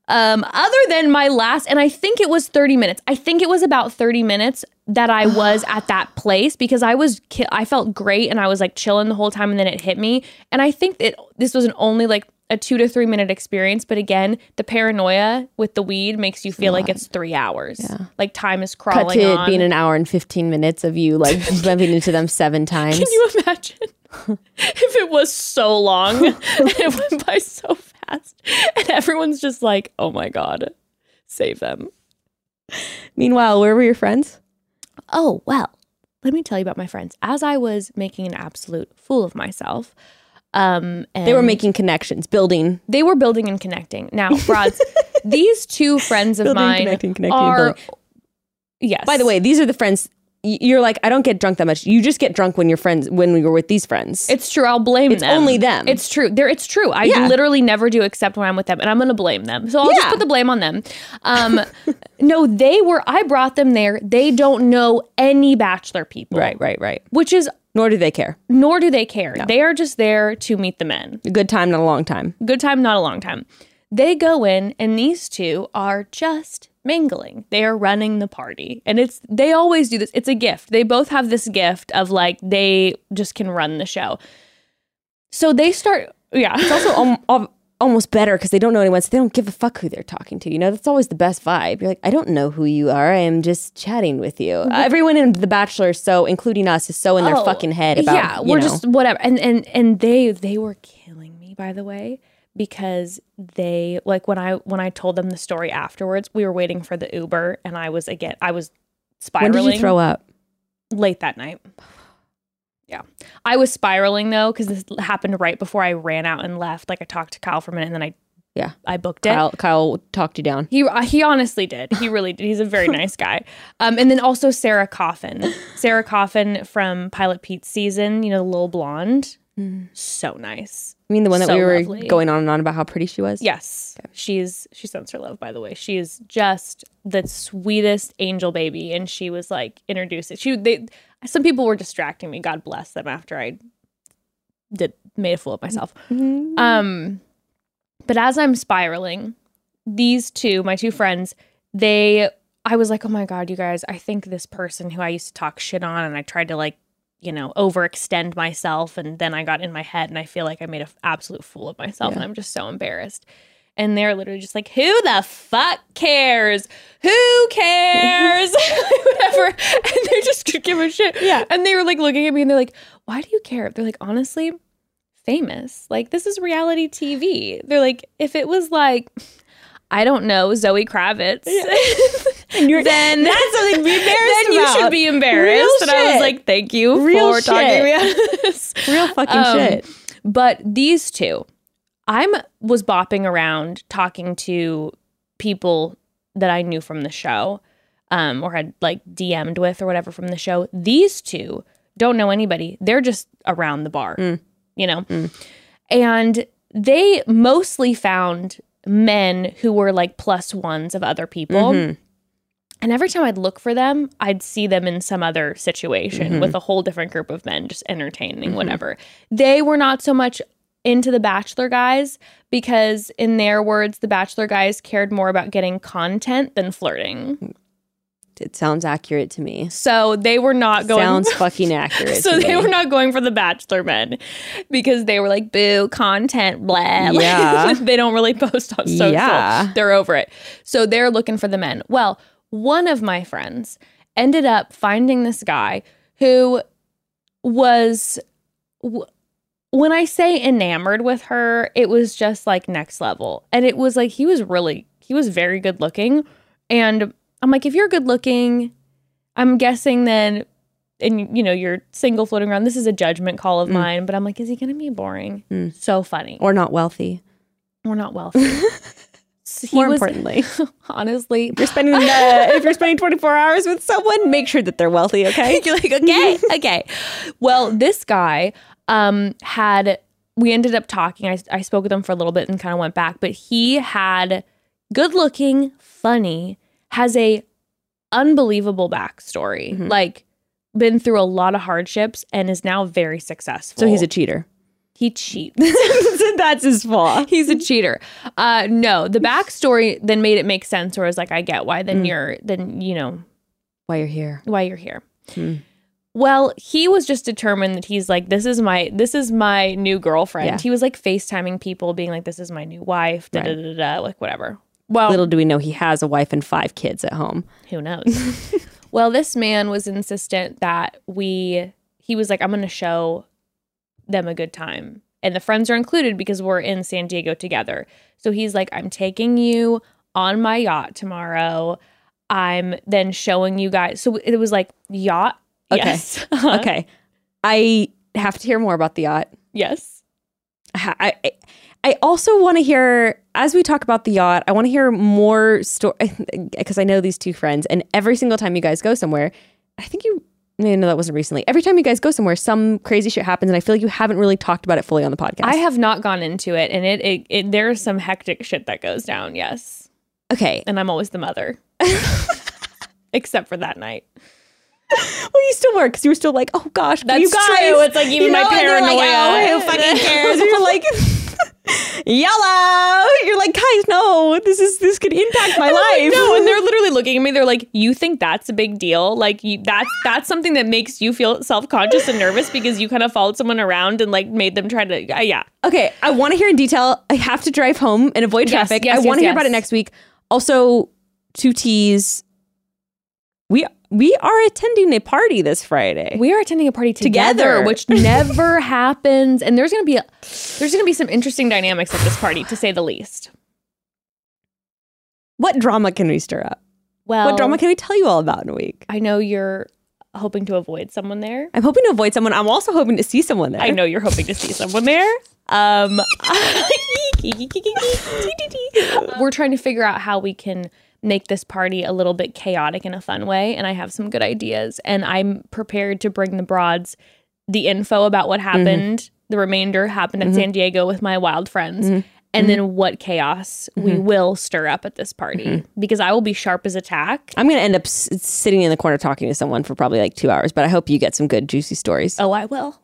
Um, other than my last, and I think it was 30 minutes. I think it was about 30 minutes that I was at that place because I was, ki- I felt great and I was like chilling the whole time and then it hit me. And I think that this was an only like a two to three minute experience. But again, the paranoia with the weed makes you feel like it's three hours. Yeah. Like time is Cut crawling to it on. being an hour and fifteen minutes of you like bumping into them seven times. Can you imagine if it was so long and it went by so fast? And everyone's just like, oh my God, save them. Meanwhile, where were your friends? Oh, well, let me tell you about my friends. As I was making an absolute fool of myself, um, and They were making connections, building. they were building and connecting. Now, Rods, these two friends of Building, mine connecting, connecting, are building. yes. By the way, these are the friends. You're like, I don't get drunk that much. You just get drunk when you're friends when you're with these friends. It's true. I'll blame It's them. only them. It's true. There. It's true. I Yeah. literally never do except when I'm with them, and I'm going to blame them. So I'll just put the blame on them. Um, no, they were. I brought them there. They don't know any Bachelor people, right, right, right. Which is Nor do they care. nor do they care. They are just there to meet the men. A good time, not a long time. Good time, not a long time. They go in, and these two are just mingling. They are running the party, and it's they always do this. It's a gift. They both have this gift of like they just can run the show. So they start. Yeah. It's also al- al- almost better because they don't know anyone, so they don't give a fuck who they're talking to. You know, that's always the best vibe. You're like, I don't know who you are. I am just chatting with you. Everyone in The Bachelor, so including us, is so in their Oh, fucking head about. yeah we're know. just whatever and and and they they were killing me by the way because they like when i when i told them the story afterwards we were waiting for the uber and i was again i was spiraling. When did you throw up? late that night yeah i was spiraling though because this happened right before i ran out and left like i talked to kyle for a minute and then i Yeah. i booked it Kyle, Kyle talked you down. he uh, he honestly did. He really did. He's a very nice guy. Um, and then also Sarah Coffin, Sarah Coffin from Pilot Pete's season. You know, the little blonde, so nice. I mean, the one that So we were lovely. going on and on about how pretty she was. Yes, she's she sends her love. By the way, she is just the sweetest angel baby, and she was like introduced. She they some people were distracting me. God bless them after I did made a fool of myself. Um, but as I'm spiraling, these two, my two friends, they, I was like, oh my God, you guys, I think this person who I used to talk shit on and I tried to like, you know, overextend myself. And then I got in my head and I feel like I made an absolute fool of myself and I'm just so embarrassed. And they're literally just like, who the fuck cares? Who cares? Whatever. And they just could give a shit. Yeah. And they were like looking at me and they're like, why do you care? They're like, honestly, famous. Like this is reality TV. They're like, if it was like, I don't know, Zoe Kravitz, then That's something to be embarrassed then you should be embarrassed. Real and I was like, thank you Real for talking shit. me out of this. Real fucking Um, shit. But these two, I'm was bopping around talking to people that I knew from the show, um, or had like DM'd with or whatever from the show. These two don't know anybody. They're just around the bar, you know? And they mostly found men who were like plus ones of other people. And every time I'd look for them, I'd see them in some other situation mm-hmm. with a whole different group of men just entertaining, mm-hmm. whatever. They were not so much into the Bachelor guys because, in their words, the Bachelor guys cared more about getting content than flirting. It sounds accurate to me. So they were not going. Sounds fucking accurate. so they me. were not going for the Bachelor men because they were like, boo, content, blah. Yeah. they don't really post on social. Yeah. They're over it. So they're looking for the men. Well, one of my friends ended up finding this guy who was, when I say enamored with her, it was just like next level. And it was like, he was really, he was very good looking. And I'm like, if you're good looking, I'm guessing then, and you know, you're single floating around. This is a judgment call of mine, but I'm like, is he going to be boring? Mm. So funny. or not wealthy. We're not wealthy. He More was- importantly, honestly, if you're spending uh, if you're spending 24 hours with someone, make sure that they're wealthy. Okay. You're like, okay, okay. Well, this guy um had we ended up talking. I, I spoke with him for a little bit and kind of went back, but he had good looking, funny, has a unbelievable backstory. Mm-hmm. Like been through a lot of hardships and is now very successful. So he's a cheater. He cheats. That's his flaw. He's a cheater. Uh no, the backstory then made it make sense where I was like, I get why Mm. then you're then you know Why you're here? why you're here. Hmm. Well, he was just determined that he's like, this is my this is my new girlfriend. Yeah. He was like FaceTiming people, being like, this is my new wife, da da da da, like whatever. Well, Little do we know he has a wife and five kids at home. who knows? well, this man was insistent that we. He was like, I'm going to show them a good time, and the friends are included because we're in San Diego together. So he's like, I'm taking you on my yacht tomorrow. I'm then showing you guys. So it was like yacht. Okay. Yes. Uh-huh. okay. I have to hear more about the yacht. yes. I, I, I also want to hear, as we talk about the yacht, I want to hear more story because I know these two friends, and every single time you guys go somewhere, I think you, no, no, that wasn't recently. Every time you guys go somewhere, some crazy shit happens, and I feel like you haven't really talked about it fully on the podcast. I have not gone into it, and it, it, it there's some hectic shit that goes down. Yes, okay. and I'm always the mother, except for that night. Well, you still were because you were still like, oh gosh, That's you guys. true. It's like even you my know, and they're like, paranoia. oh, who fucking cares? And you're like, yellow. You're like, guys, no, this is this could impact my life. No, and they're literally looking at me. They're like, "You think that's a big deal? Like, you, that's that's something that makes you feel self conscious and nervous because you kind of followed someone around and like made them try to, uh, yeah." Okay, I want to hear in detail. I have to drive home and avoid traffic. yes, I want to yes, hear about it next week. Also, two T's. We we are attending a party this Friday. We are attending a party together, Together. which never happens, and there's gonna be a, there's gonna be some interesting dynamics at this party, to say the least. what drama can we stir up? Well, what drama can we tell you all about in a week? I know you're hoping to avoid someone there. I'm hoping to avoid someone. I'm also hoping to see someone there. I know you're hoping to see someone there. Um, we're trying to figure out how we can make this party a little bit chaotic in a fun way, and I have some good ideas. And I'm prepared to bring the broads the info about what mm-hmm. happened. The remainder happened at mm-hmm. San Diego with my wild friends. Mm-hmm. And then what chaos we will stir up at this party because I will be sharp as a tack. I'm going to end up s- sitting in the corner talking to someone for probably like two hours, but I hope you get some good, juicy stories. Oh, I will.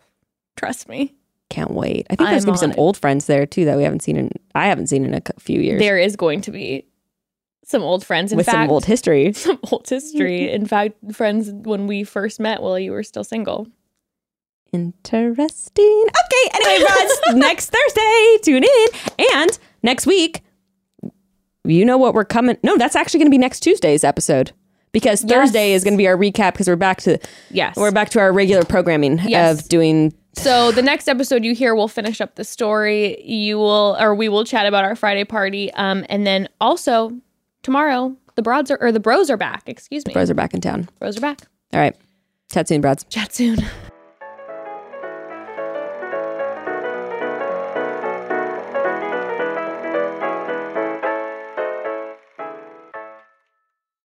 Trust me. Can't wait. I think there's I'm going to be some it. old friends there too that we haven't seen in, I haven't seen in a few years. There is going to be some old friends. In with fact, some old history. some old history. In fact, friends, when we first met, while you were still single. Interesting. Okay. Anyway, Rods, next Thursday, tune in. And next week, you know what we're coming. No, that's actually going to be next Tuesday's episode because Thursday is going to be our recap because we're back to Yes. we're back to our regular programming Yes. of doing. so the next episode you hear, we'll finish up the story. You will, or we will chat about our Friday party. Um, and then also tomorrow, the broads are, or the bros are back. Excuse me. Bros are back in town. Bros are back. All right. Chat soon, broads. Chat soon.